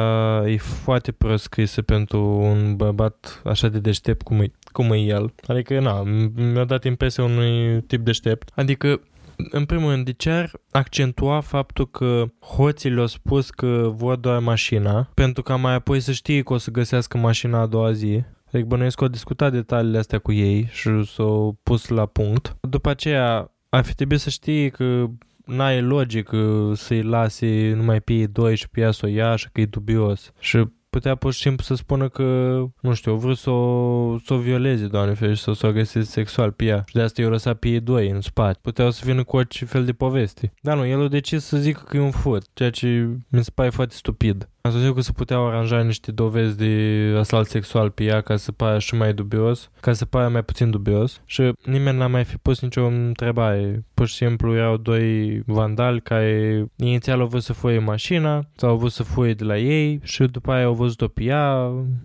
e foarte prost scrisă pentru un bărbat așa de deștept cum e, cum e el. Adică, na, mi-a dat impresia unui tip deștept. Adică, în primul rând, de ce ar accentua faptul că hoții le-au spus că vor doar mașina, pentru ca mai apoi să știe că o să găsească mașina a doua zi, Adică bănuiesc că au discutat detaliile astea cu ei și s-au pus la punct. După aceea, ar fi trebuit să știi că n-ai logic să-i lase numai pe ei doi și pe ea să o ia și că e dubios. Și putea pur și simplu să spună că, nu știu, vrut să o, să o violeze, doamne ferește, sau să o găsesc sexual pe ea. Și de asta i-au lăsat pe ei doi în spate. Puteau să vină cu orice fel de poveste. Dar nu, el a decis să zică că e un furt, ceea ce mi se pare foarte stupid. Am zis că se puteau aranja niște dovezi de asalt sexual pe ea ca să pare și mai dubios, ca să pare mai puțin dubios și nimeni n-a mai fi pus nicio întrebare. Pur și simplu erau doi vandali care inițial au vrut să fuie mașina sau au vrut să fuie de la ei și după aia au văzut-o pe ea,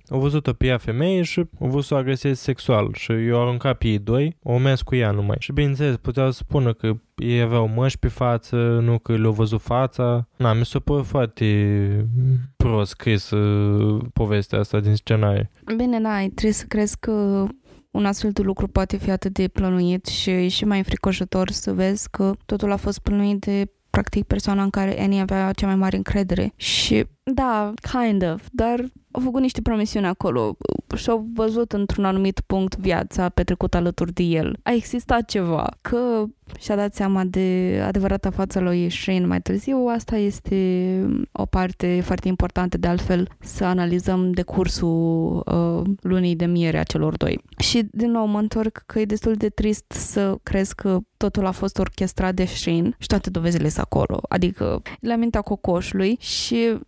au văzut-o pe ea femeie și au vrut să o agreseze sexual și i-au aruncat pe ei doi, o mers cu ea numai. Și bineînțeles, puteau să spună că ei aveau măști pe față, nu că le-au văzut fața. Na, mi s-a părut foarte prost scris uh, povestea asta din scenarii. Bine, n-ai, trebuie să crezi că un astfel de lucru poate fi atât de plănuit și e și mai înfricoșător să vezi că totul a fost plănuit de practic persoana în care Annie avea cea mai mare încredere. Și da, kind of, dar au făcut niște promisiuni acolo și-au văzut într-un anumit punct viața petrecută alături de el. A existat ceva, că și-a dat seama de adevărata fața lui Shane mai târziu, asta este o parte foarte importantă de altfel să analizăm decursul uh, lunii de miere a celor doi. Și din nou mă întorc că e destul de trist să crezi că totul a fost orchestrat de Shane și toate dovezile sunt acolo. Adică la mintea cocoșului și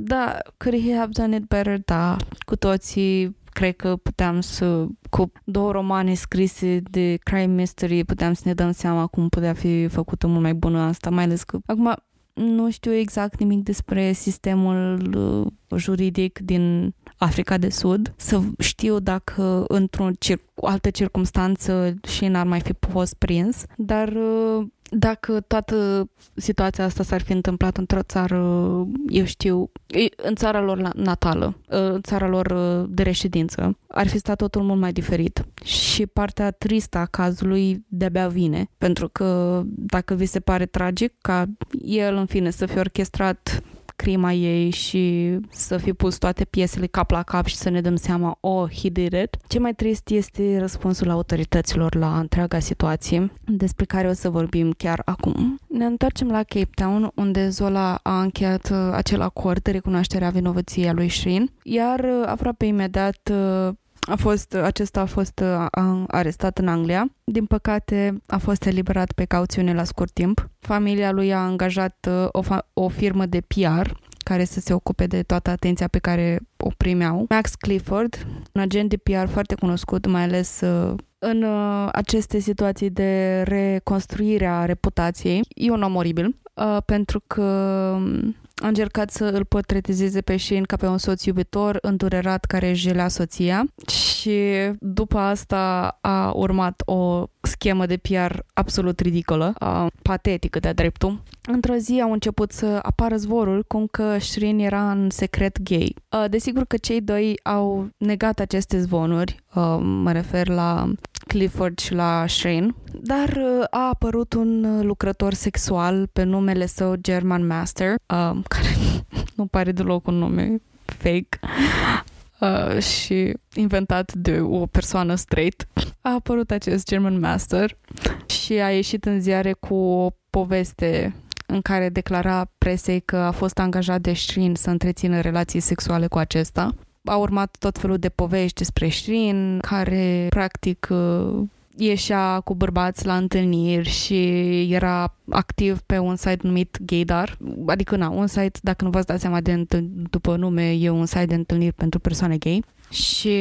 da, could he have done it better? Da, cu toții cred că puteam să, cu două romane scrise de crime mystery, puteam să ne dăm seama cum putea fi făcută mult mai bună asta, mai ales că acum nu știu exact nimic despre sistemul uh, juridic din Africa de Sud, să știu dacă într-o cir- altă circunstanță și n-ar mai fi fost prins, dar uh, dacă toată situația asta s-ar fi întâmplat într-o țară, eu știu, în țara lor natală, în țara lor de reședință, ar fi stat totul mult mai diferit. Și partea tristă a cazului de-abia vine, pentru că dacă vi se pare tragic ca el, în fine, să fie orchestrat crima ei și să fi pus toate piesele cap la cap și să ne dăm seama, oh, he did it. Ce mai trist este răspunsul autorităților la întreaga situație, despre care o să vorbim chiar acum. Ne întoarcem la Cape Town, unde Zola a încheiat uh, acel acord de recunoaștere a vinovăției a lui Shrin, iar uh, aproape imediat uh, a fost, acesta a fost arestat în Anglia. Din păcate, a fost eliberat pe cauțiune la scurt timp. Familia lui a angajat o, fa- o firmă de PR care să se ocupe de toată atenția pe care o primeau. Max Clifford, un agent de PR foarte cunoscut, mai ales în aceste situații de reconstruire a reputației. E un om oribil, pentru că a încercat să îl portretizeze pe Shane ca pe un soț iubitor, îndurerat, care își jelea soția și după asta a urmat o schemă de PR absolut ridicolă, uh, patetică de-a dreptul. Într-o zi au început să apară zvoruri cum că Shrin era în secret gay. Uh, desigur că cei doi au negat aceste zvonuri, uh, mă refer la Clifford și la Shane, dar uh, a apărut un lucrător sexual pe numele său German Master, uh, care nu pare deloc un nume fake uh, și inventat de o persoană straight. A apărut acest German Master și a ieșit în ziare cu o poveste în care declara presei că a fost angajat de Shrin să întrețină relații sexuale cu acesta. A urmat tot felul de povești despre Shrin, care practic uh, ieșea cu bărbați la întâlniri și era activ pe un site numit Gaydar, adică na, un site, dacă nu v-ați dat seama de după nume, e un site de întâlniri pentru persoane gay și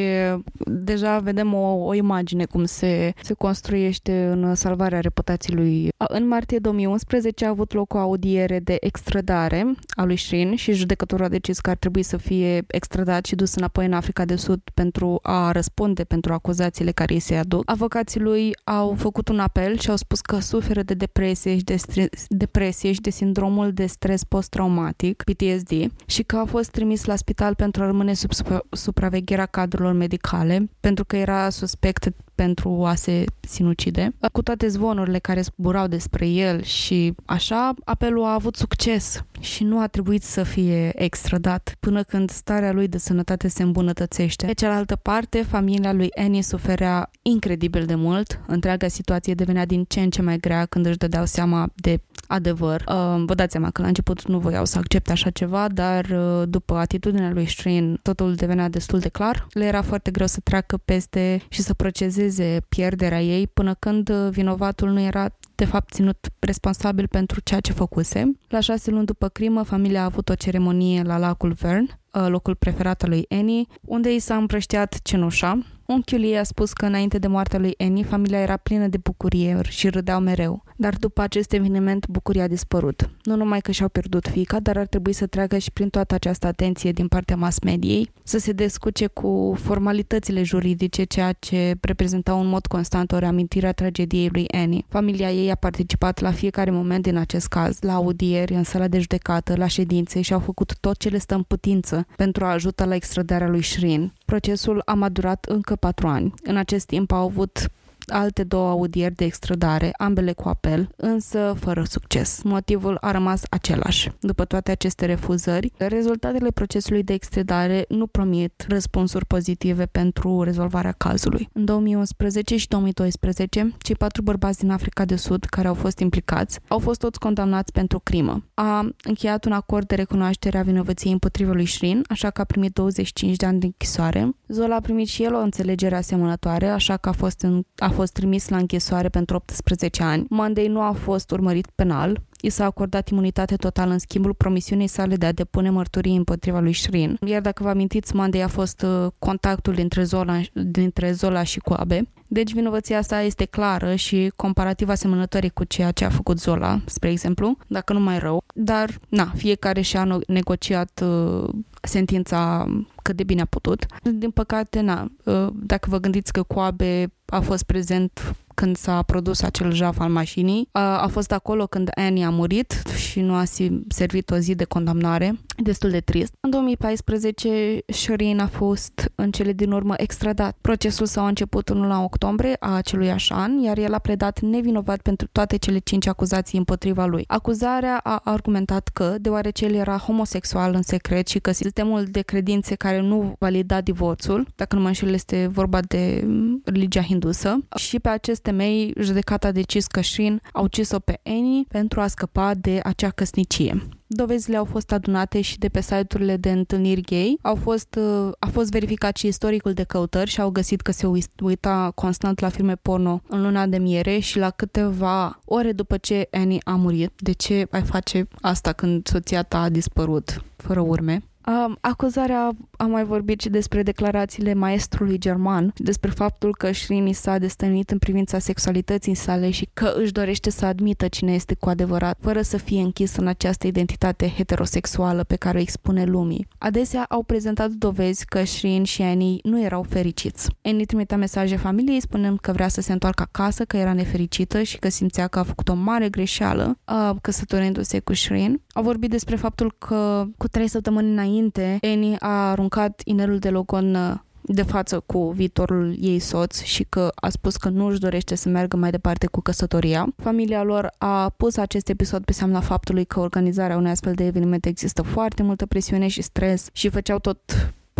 deja vedem o, o imagine cum se, se construiește în salvarea reputației lui. În martie 2011 a avut loc o audiere de extradare a lui Shin și judecătorul a decis că ar trebui să fie extradat și dus înapoi în Africa de Sud pentru a răspunde pentru acuzațiile care îi se aduc. Avocații lui au făcut un apel și au spus că suferă de depresie și de, stres, depresie și de sindromul de stres post-traumatic, PTSD, și că a fost trimis la spital pentru a rămâne sub supraveghere deschiderea cadrelor medicale pentru că era suspect pentru a se sinucide. Cu toate zvonurile care zburau despre el și așa, apelul a avut succes și nu a trebuit să fie extradat până când starea lui de sănătate se îmbunătățește. De cealaltă parte, familia lui Annie suferea incredibil de mult. Întreaga situație devenea din ce în ce mai grea când își dădeau seama de adevăr. Uh, vă dați seama că la început nu voiau să accepte așa ceva, dar uh, după atitudinea lui Strain, totul devenea destul de clar. Le era foarte greu să treacă peste și să proceseze pierderea ei până când uh, vinovatul nu era de fapt ținut responsabil pentru ceea ce făcuse. La șase luni după crimă, familia a avut o ceremonie la lacul Vern, locul preferat al lui Annie, unde i s-a împrăștiat cenușa, Unchiul ei a spus că înainte de moartea lui Annie, familia era plină de bucurie și râdeau mereu. Dar după acest eveniment, bucuria a dispărut. Nu numai că și-au pierdut fica, dar ar trebui să treacă și prin toată această atenție din partea mass mediei, să se descuce cu formalitățile juridice, ceea ce reprezenta un mod constant o reamintire a tragediei lui Annie. Familia ei a participat la fiecare moment din acest caz, la audieri, în sala de judecată, la ședințe și au făcut tot ce le stă în putință pentru a ajuta la extradarea lui Shrin. Procesul a madurat încă patru ani. În acest timp au avut alte două audieri de extradare, ambele cu apel, însă fără succes. Motivul a rămas același. După toate aceste refuzări, rezultatele procesului de extradare nu promit răspunsuri pozitive pentru rezolvarea cazului. În 2011 și 2012, cei patru bărbați din Africa de Sud care au fost implicați au fost toți condamnați pentru crimă. A încheiat un acord de recunoaștere a vinovăției împotriva lui Shrin, așa că a primit 25 de ani de închisoare. Zola a primit și el o înțelegere asemănătoare, așa că a fost, în, a fost trimis la închisoare pentru 18 ani. Monday nu a fost urmărit penal, i s-a acordat imunitate totală în schimbul promisiunii sale de a depune mărturii împotriva lui Shrin. Iar dacă vă amintiți, Monday a fost uh, contactul dintre Zola, dintre Zola și Coabe. Deci vinovăția asta este clară și comparativ asemănătoare cu ceea ce a făcut Zola, spre exemplu, dacă nu mai rău. Dar, na, fiecare și-a negociat uh, sentința cât de bine a putut. Din păcate, na, uh, dacă vă gândiți că Coabe a fost prezent când s-a produs acel jaf al mașinii. A, a fost acolo când Annie a murit și nu a servit o zi de condamnare. Destul de trist. În 2014, Shireen a fost în cele din urmă extradat. Procesul s-a început în luna octombrie a acelui an, iar el a pledat nevinovat pentru toate cele cinci acuzații împotriva lui. Acuzarea a argumentat că, deoarece el era homosexual în secret și că sistemul de credințe care nu valida divorțul, dacă nu mă înșel este vorba de mm, religia hindusă, și pe acest temei, judecata a decis că Shin a ucis-o pe Annie pentru a scăpa de acea căsnicie. Dovezile au fost adunate și de pe site-urile de întâlniri gay. Au fost, uh, a fost verificat și istoricul de căutări și au găsit că se uita constant la filme porno în luna de miere și la câteva ore după ce Annie a murit. De ce ai face asta când soția ta a dispărut fără urme? Um, acuzarea a mai vorbit și despre declarațiile maestrului german, despre faptul că Shrini s-a destănuit în privința sexualității sale și că își dorește să admită cine este cu adevărat, fără să fie închis în această identitate heterosexuală pe care o expune lumii. Adesea au prezentat dovezi că Shrin și Annie nu erau fericiți. Annie trimitea mesaje familiei spunând că vrea să se întoarcă acasă, că era nefericită și că simțea că a făcut o mare greșeală uh, căsătorindu-se cu Shrin. Au vorbit despre faptul că cu trei săptămâni înainte Annie a aruncat inelul de logon uh, de față cu viitorul ei soț și că a spus că nu își dorește să meargă mai departe cu căsătoria. Familia lor a pus acest episod pe seama faptului că organizarea unui astfel de eveniment există foarte multă presiune și stres și făceau tot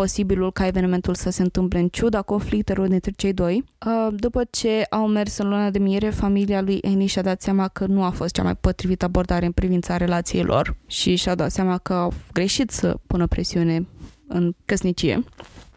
posibilul ca evenimentul să se întâmple în ciuda conflictelor dintre cei doi. Uh, după ce au mers în luna de mire, familia lui Annie și-a dat seama că nu a fost cea mai potrivită abordare în privința relației lor și și-a dat seama că au greșit să pună presiune în căsnicie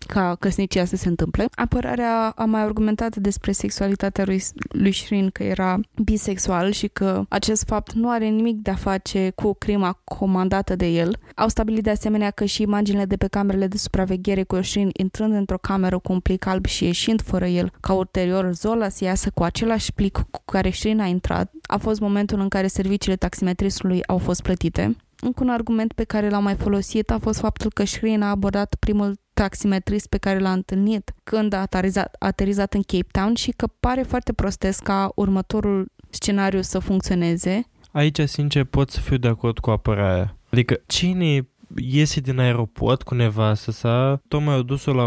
ca căsnicia să se întâmple. Apărarea a mai argumentat despre sexualitatea lui, lui Shrin că era bisexual și că acest fapt nu are nimic de a face cu crima comandată de el. Au stabilit de asemenea că și imaginile de pe camerele de supraveghere cu Shrin intrând într-o cameră cu un plic alb și ieșind fără el, ca ulterior Zola să iasă cu același plic cu care Shrin a intrat, a fost momentul în care serviciile taximetrisului au fost plătite. Încă un argument pe care l-am mai folosit a fost faptul că Shrin a abordat primul taximetrist pe care l-a întâlnit când a aterizat, aterizat în Cape Town și că pare foarte prostesc ca următorul scenariu să funcționeze. Aici, sincer, pot să fiu de acord cu apărarea. Adică, cine iese din aeroport cu nevastă sa, tocmai au dus-o la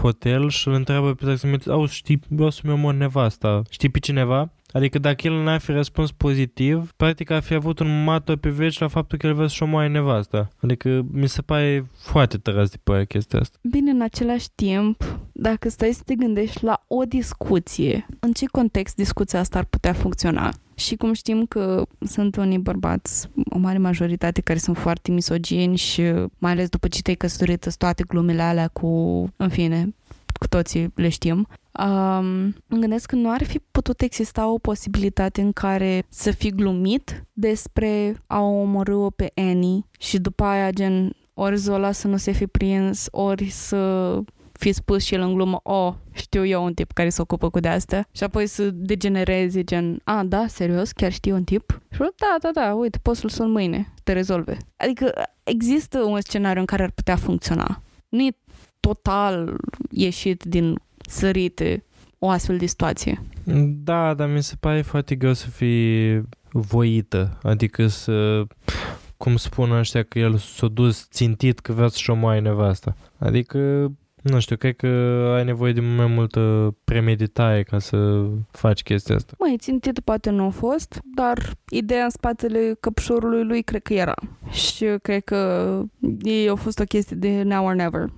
hotel și îl întreabă pe taximetrist, au, știi, vreau să-mi omor nevasta, știi pe cineva? Adică dacă el n-ar fi răspuns pozitiv, practic ar fi avut un mato pe veci la faptul că el vrea să-și omoaie nevasta. Adică mi se pare foarte tăras de părea chestia asta. Bine, în același timp, dacă stai să te gândești la o discuție, în ce context discuția asta ar putea funcționa? Și cum știm că sunt unii bărbați, o mare majoritate, care sunt foarte misogini și mai ales după ce te-ai căsătorit, toate glumele alea cu, în fine, cu toții le știm. Um, îmi gândesc că nu ar fi putut exista o posibilitate în care să fi glumit despre a omorâ-o pe Annie și după aia gen ori Zola să nu se fi prins, ori să fi spus și el în glumă, oh, știu eu un tip care se ocupă cu de-astea și apoi să degenereze gen, a, da, serios, chiar știu un tip? Și da, da, da, uite, poți să-l sun mâine, te rezolve. Adică există un scenariu în care ar putea funcționa. Nu e total ieșit din sărite o astfel de situație. Da, dar mi se pare foarte greu să fii voită, adică să cum spun ăștia că el s-a dus țintit că vrea să-și omoaie nevasta. Adică nu știu, cred că ai nevoie de mai multă premeditare ca să faci chestia asta. Mai țintit poate nu a fost, dar ideea în spatele căpșorului lui cred că era. Și cred că ei au fost o chestie de now or never.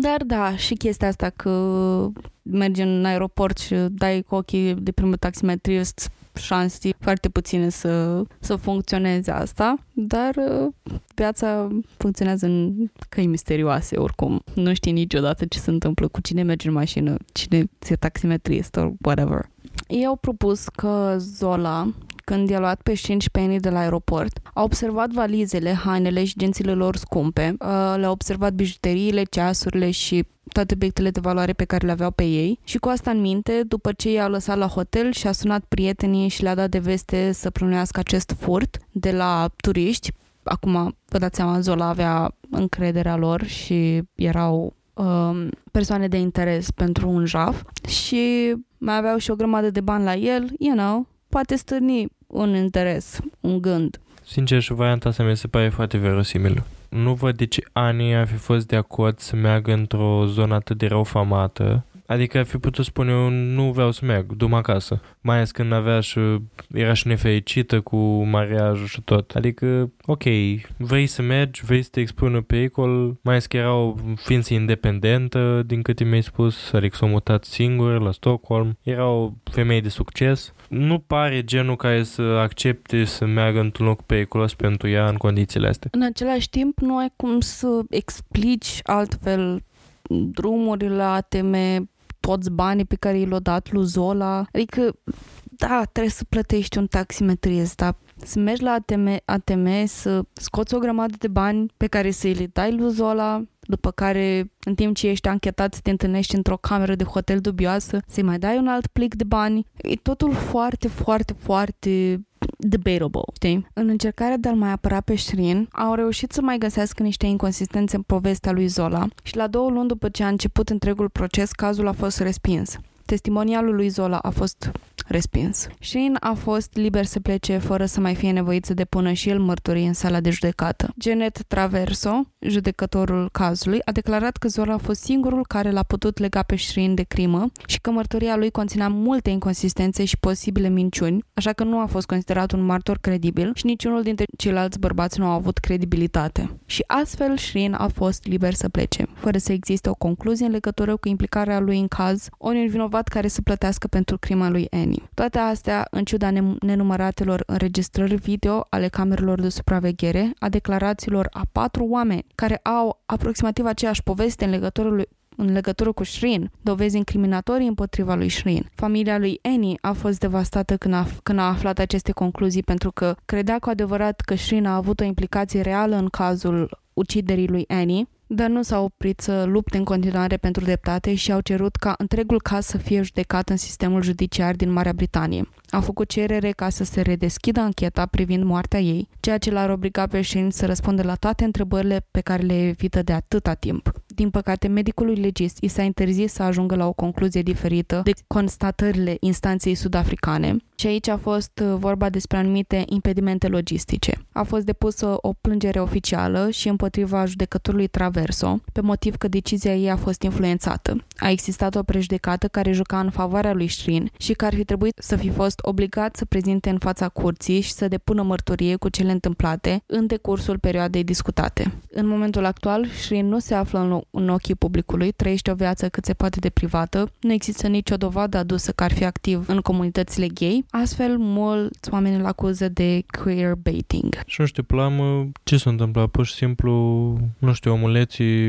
Dar da, și chestia asta că mergi în aeroport și dai cu ochii de primul taximetrist șanse foarte puține să, să funcționeze asta, dar uh, viața funcționează în căi misterioase oricum. Nu știi niciodată ce se întâmplă cu cine merge în mașină, cine se taximetrist or whatever. Ei au propus că Zola, când i-a luat pe 5 penny de la aeroport, a observat valizele, hainele și gențile lor scumpe, uh, le-a observat bijuteriile, ceasurile și toate obiectele de valoare pe care le aveau pe ei. Și cu asta în minte, după ce i-au lăsat la hotel și a sunat prietenii și le-a dat de veste să plănuiască acest furt de la turiști, acum vă dați seama, Zola avea încrederea lor și erau um, persoane de interes pentru un jaf. Și mai aveau și o grămadă de bani la el, you know, poate stârni un interes, un gând. Sincer, și varianta asta mi se pare foarte verosimilă nu văd de ce Ani ar fi fost de acord să meargă într-o zonă atât de rău famată. Adică ar fi putut spune eu nu vreau să merg, du acasă. Mai ales când avea și, era și nefericită cu mariajul și tot. Adică, ok, vrei să mergi, vrei să te expui în pericol, mai ales că era o ființă independentă, din câte mi-ai spus, adică s-a mutat singur la Stockholm. Era o femeie de succes nu pare genul care să accepte să meargă într-un loc periculos pentru ea în condițiile astea. În același timp, nu ai cum să explici altfel drumurile la ATM, toți banii pe care i l-a dat lui Zola. Adică, da, trebuie să plătești un taximetrist, dar să mergi la ATM, ATM să scoți o grămadă de bani pe care să-i le dai lui Zola, după care, în timp ce ești anchetat, să te întâlnești într-o cameră de hotel dubioasă, să-i mai dai un alt plic de bani. E totul foarte, foarte, foarte debatable, știi? În încercarea de a-l mai apăra pe Shrin, au reușit să mai găsească niște inconsistențe în povestea lui Zola și la două luni după ce a început întregul proces, cazul a fost respins. Testimonialul lui Zola a fost respins. Shane a fost liber să plece fără să mai fie nevoit să depună și el mărturii în sala de judecată. Janet Traverso, judecătorul cazului, a declarat că Zola a fost singurul care l-a putut lega pe Shrin de crimă și că mărturia lui conținea multe inconsistențe și posibile minciuni, așa că nu a fost considerat un martor credibil și niciunul dintre ceilalți bărbați nu a avut credibilitate. Și astfel Shrin a fost liber să plece, fără să existe o concluzie în legătură cu implicarea lui în caz, ori un vinovat care să plătească pentru crima lui Annie. Toate astea, în ciuda nenumăratelor înregistrări video ale camerelor de supraveghere, a declarațiilor a patru oameni care au aproximativ aceeași poveste în legătură lui în legătură cu Shrin, dovezi incriminatorii împotriva lui Shrin. Familia lui Annie a fost devastată când a, când a aflat aceste concluzii pentru că credea cu adevărat că Shrin a avut o implicație reală în cazul uciderii lui Annie dar nu s-au oprit să lupte în continuare pentru dreptate și au cerut ca întregul caz să fie judecat în sistemul judiciar din Marea Britanie. Au făcut cerere ca să se redeschidă ancheta privind moartea ei, ceea ce l-ar obliga pe Shane să răspundă la toate întrebările pe care le evită de atâta timp. Din păcate, medicului legist i s-a interzis să ajungă la o concluzie diferită de constatările instanței sud-africane și aici a fost uh, vorba despre anumite impedimente logistice. A fost depusă o plângere oficială și împotriva judecătorului Traverso, pe motiv că decizia ei a fost influențată. A existat o prejudecată care juca în favoarea lui Shrin și care ar fi trebuit să fi fost obligat să prezinte în fața curții și să depună mărturie cu cele întâmplate în decursul perioadei discutate. În momentul actual, Shrin nu se află în în ochii publicului, trăiește o viață cât se poate de privată, nu există nicio dovadă adusă că ar fi activ în comunitățile gay, astfel mulți oameni îl acuză de queer baiting. Și nu știu, plamă, ce s-a întâmplat? Pur și simplu, nu știu, omuleții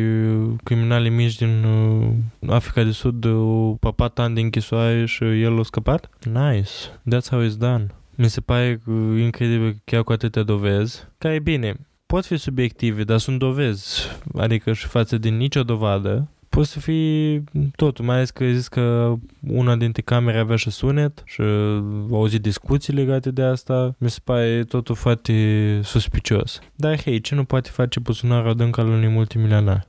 criminali mici din uh, Africa de Sud au papat ani de închisoare și el a scăpat? Nice. That's how it's done. Mi se pare incredibil chiar cu atâtea dovezi, care e bine, pot fi subiective, dar sunt dovezi. Adică și față de nicio dovadă, poți să fii tot, mai ales că zis că una dintre camere avea și sunet și au auzit discuții legate de asta, mi se pare totul foarte suspicios. Dar hei, ce nu poate face buzunarul adânc al unui multimilionar?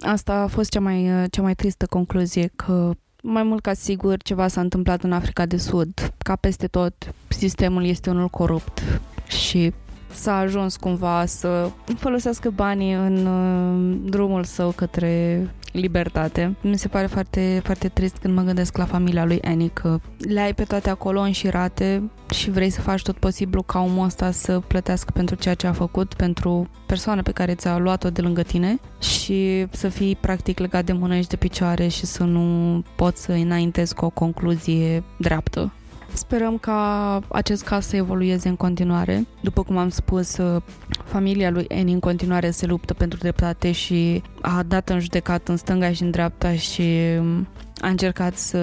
Asta a fost cea mai, cea mai tristă concluzie, că mai mult ca sigur ceva s-a întâmplat în Africa de Sud. Ca peste tot, sistemul este unul corupt și s-a ajuns cumva să folosească banii în uh, drumul său către libertate. Mi se pare foarte, foarte trist când mă gândesc la familia lui Annie că le ai pe toate acolo înșirate și vrei să faci tot posibilul ca omul ăsta să plătească pentru ceea ce a făcut, pentru persoana pe care ți-a luat-o de lângă tine și să fii practic legat de mână și de picioare și să nu poți să înaintezi cu o concluzie dreaptă. Sperăm ca acest caz să evolueze în continuare. După cum am spus, uh, familia lui Annie în continuare se luptă pentru dreptate și a dat în judecat în stânga și în dreapta și um, a încercat să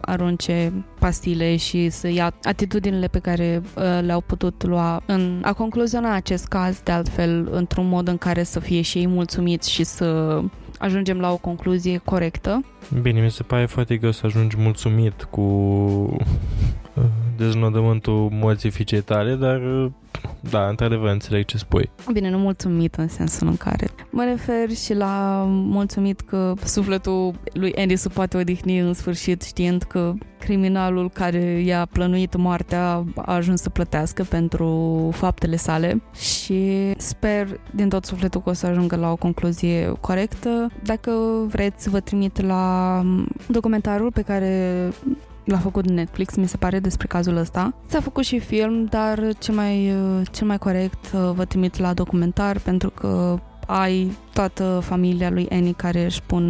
arunce pastile și să ia atitudinile pe care uh, le-au putut lua în a concluziona acest caz de altfel într-un mod în care să fie și ei mulțumiți și să ajungem la o concluzie corectă. Bine, mi se pare foarte greu să ajungi mulțumit cu deznodământul morții fiicei tale, dar da, într-adevăr înțeleg ce spui. Bine, nu mulțumit în sensul în care mă refer și la mulțumit că sufletul lui Andy se poate odihni în sfârșit știind că criminalul care i-a plănuit moartea a ajuns să plătească pentru faptele sale și sper din tot sufletul că o să ajungă la o concluzie corectă. Dacă vreți, vă trimit la documentarul pe care l-a făcut Netflix, mi se pare, despre cazul ăsta. S-a făcut și film, dar cel mai, cel mai corect uh, vă trimit la documentar pentru că ai toată familia lui Annie care își pun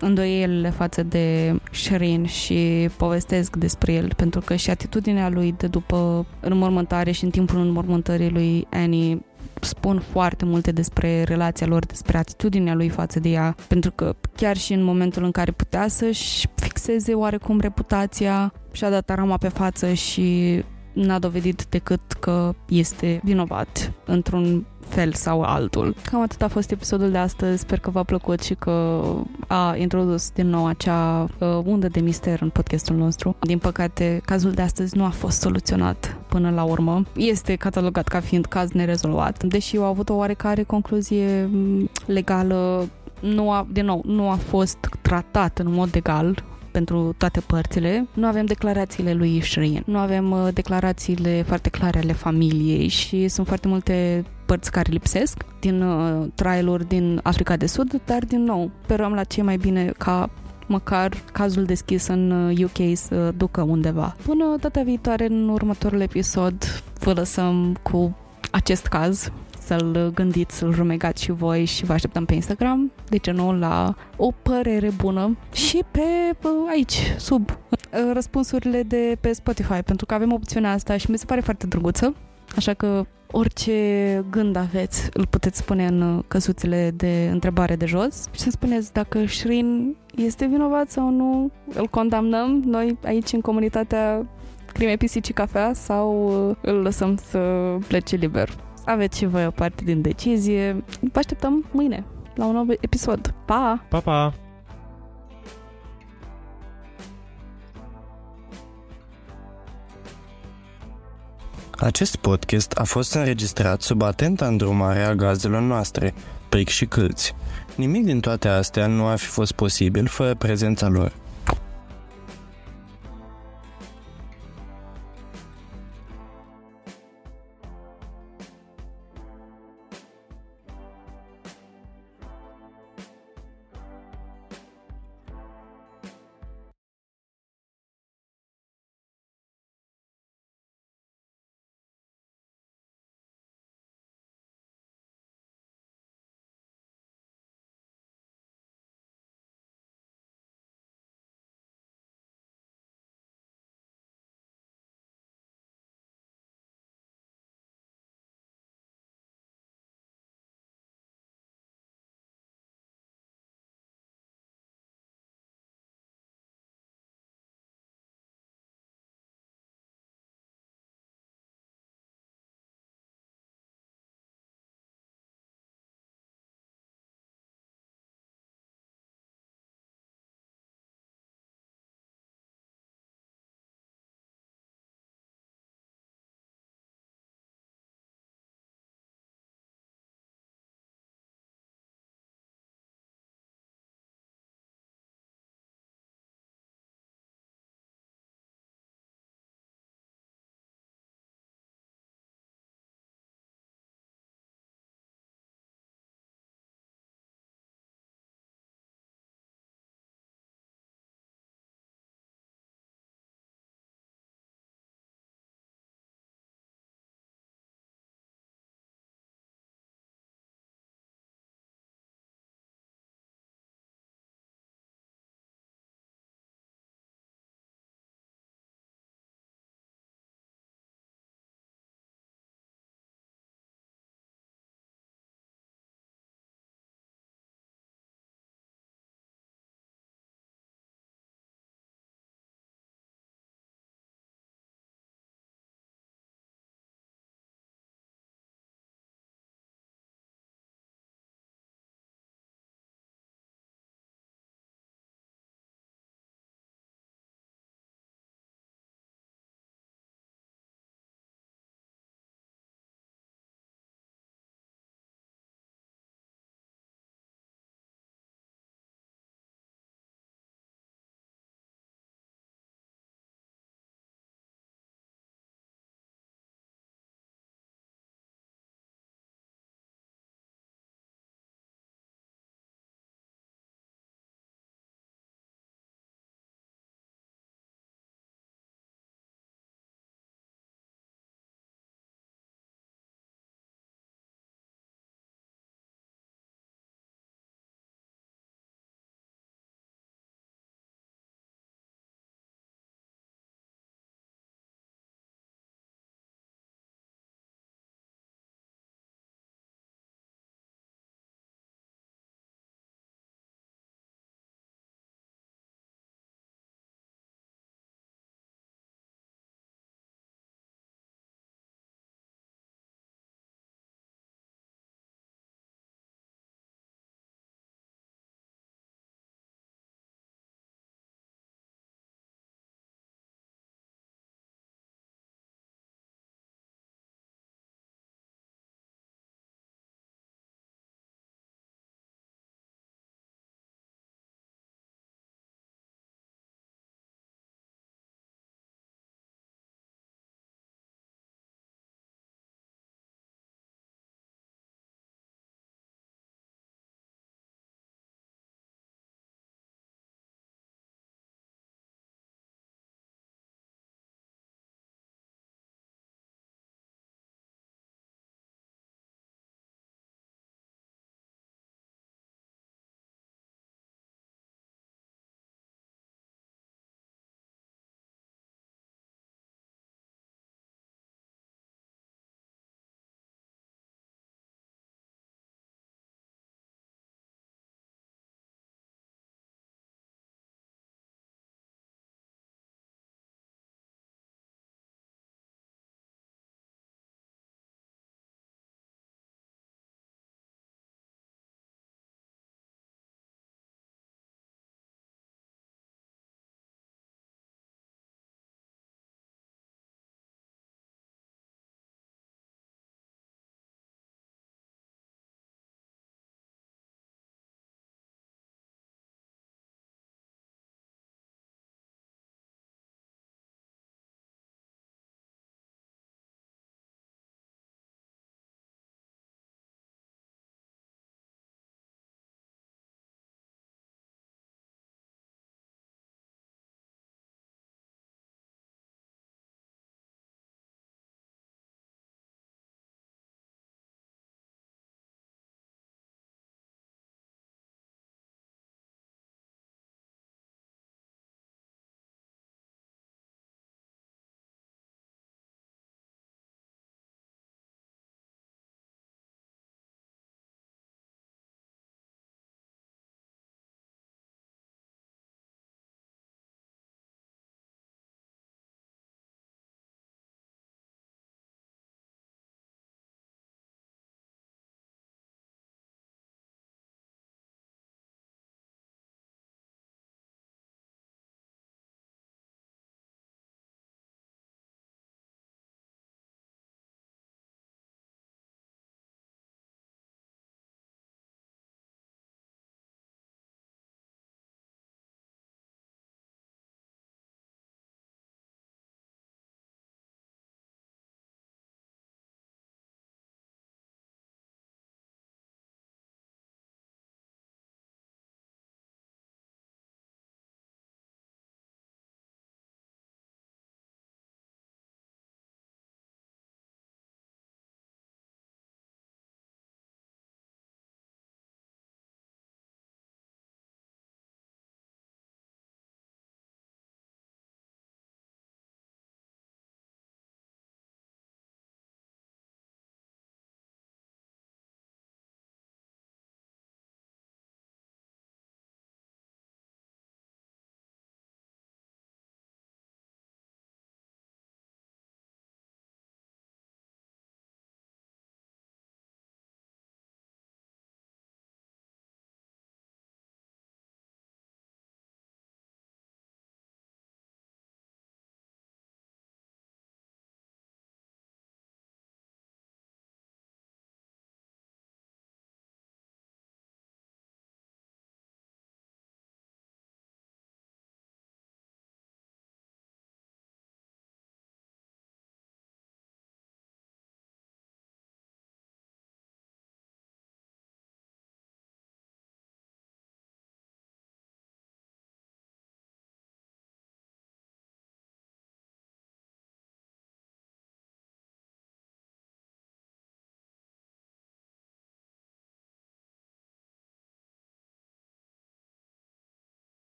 îndoielile față de Sherin și povestesc despre el, pentru că și atitudinea lui de după înmormântare și în timpul înmormântării lui Annie spun foarte multe despre relația lor, despre atitudinea lui față de ea, pentru că chiar și în momentul în care putea să-și fixeze oarecum reputația, și-a dat arama pe față și n-a dovedit decât că este vinovat într-un fel sau altul. Cam atât a fost episodul de astăzi, sper că v-a plăcut și că a introdus din nou acea uh, undă de mister în podcastul nostru. Din păcate, cazul de astăzi nu a fost soluționat până la urmă. Este catalogat ca fiind caz nerezolvat, deși au avut o oarecare concluzie mm, legală nu a, din nou, nu a fost tratat în mod egal pentru toate părțile. Nu avem declarațiile lui Shireen, nu avem uh, declarațiile foarte clare ale familiei și sunt foarte multe părți care lipsesc din uh, trialuri din Africa de Sud, dar din nou, sperăm la ce mai bine ca măcar cazul deschis în UK uh, să ducă undeva. Până data viitoare, în următorul episod, vă lăsăm cu acest caz să-l gândiți, să-l rumegați și voi și vă așteptăm pe Instagram, de ce nu, la o părere bună. Și pe aici, sub răspunsurile de pe Spotify, pentru că avem opțiunea asta și mi se pare foarte drăguță, așa că orice gând aveți, îl puteți spune în căsuțele de întrebare de jos și să spuneți dacă Shrin este vinovat sau nu, îl condamnăm noi aici în comunitatea crime pisicii cafea sau îl lăsăm să plece liber aveți și voi o parte din decizie. Vă așteptăm mâine la un nou episod. Pa! Pa, pa! Acest podcast a fost înregistrat sub atenta îndrumare a gazelor noastre, pric și câlți. Nimic din toate astea nu ar fi fost posibil fără prezența lor.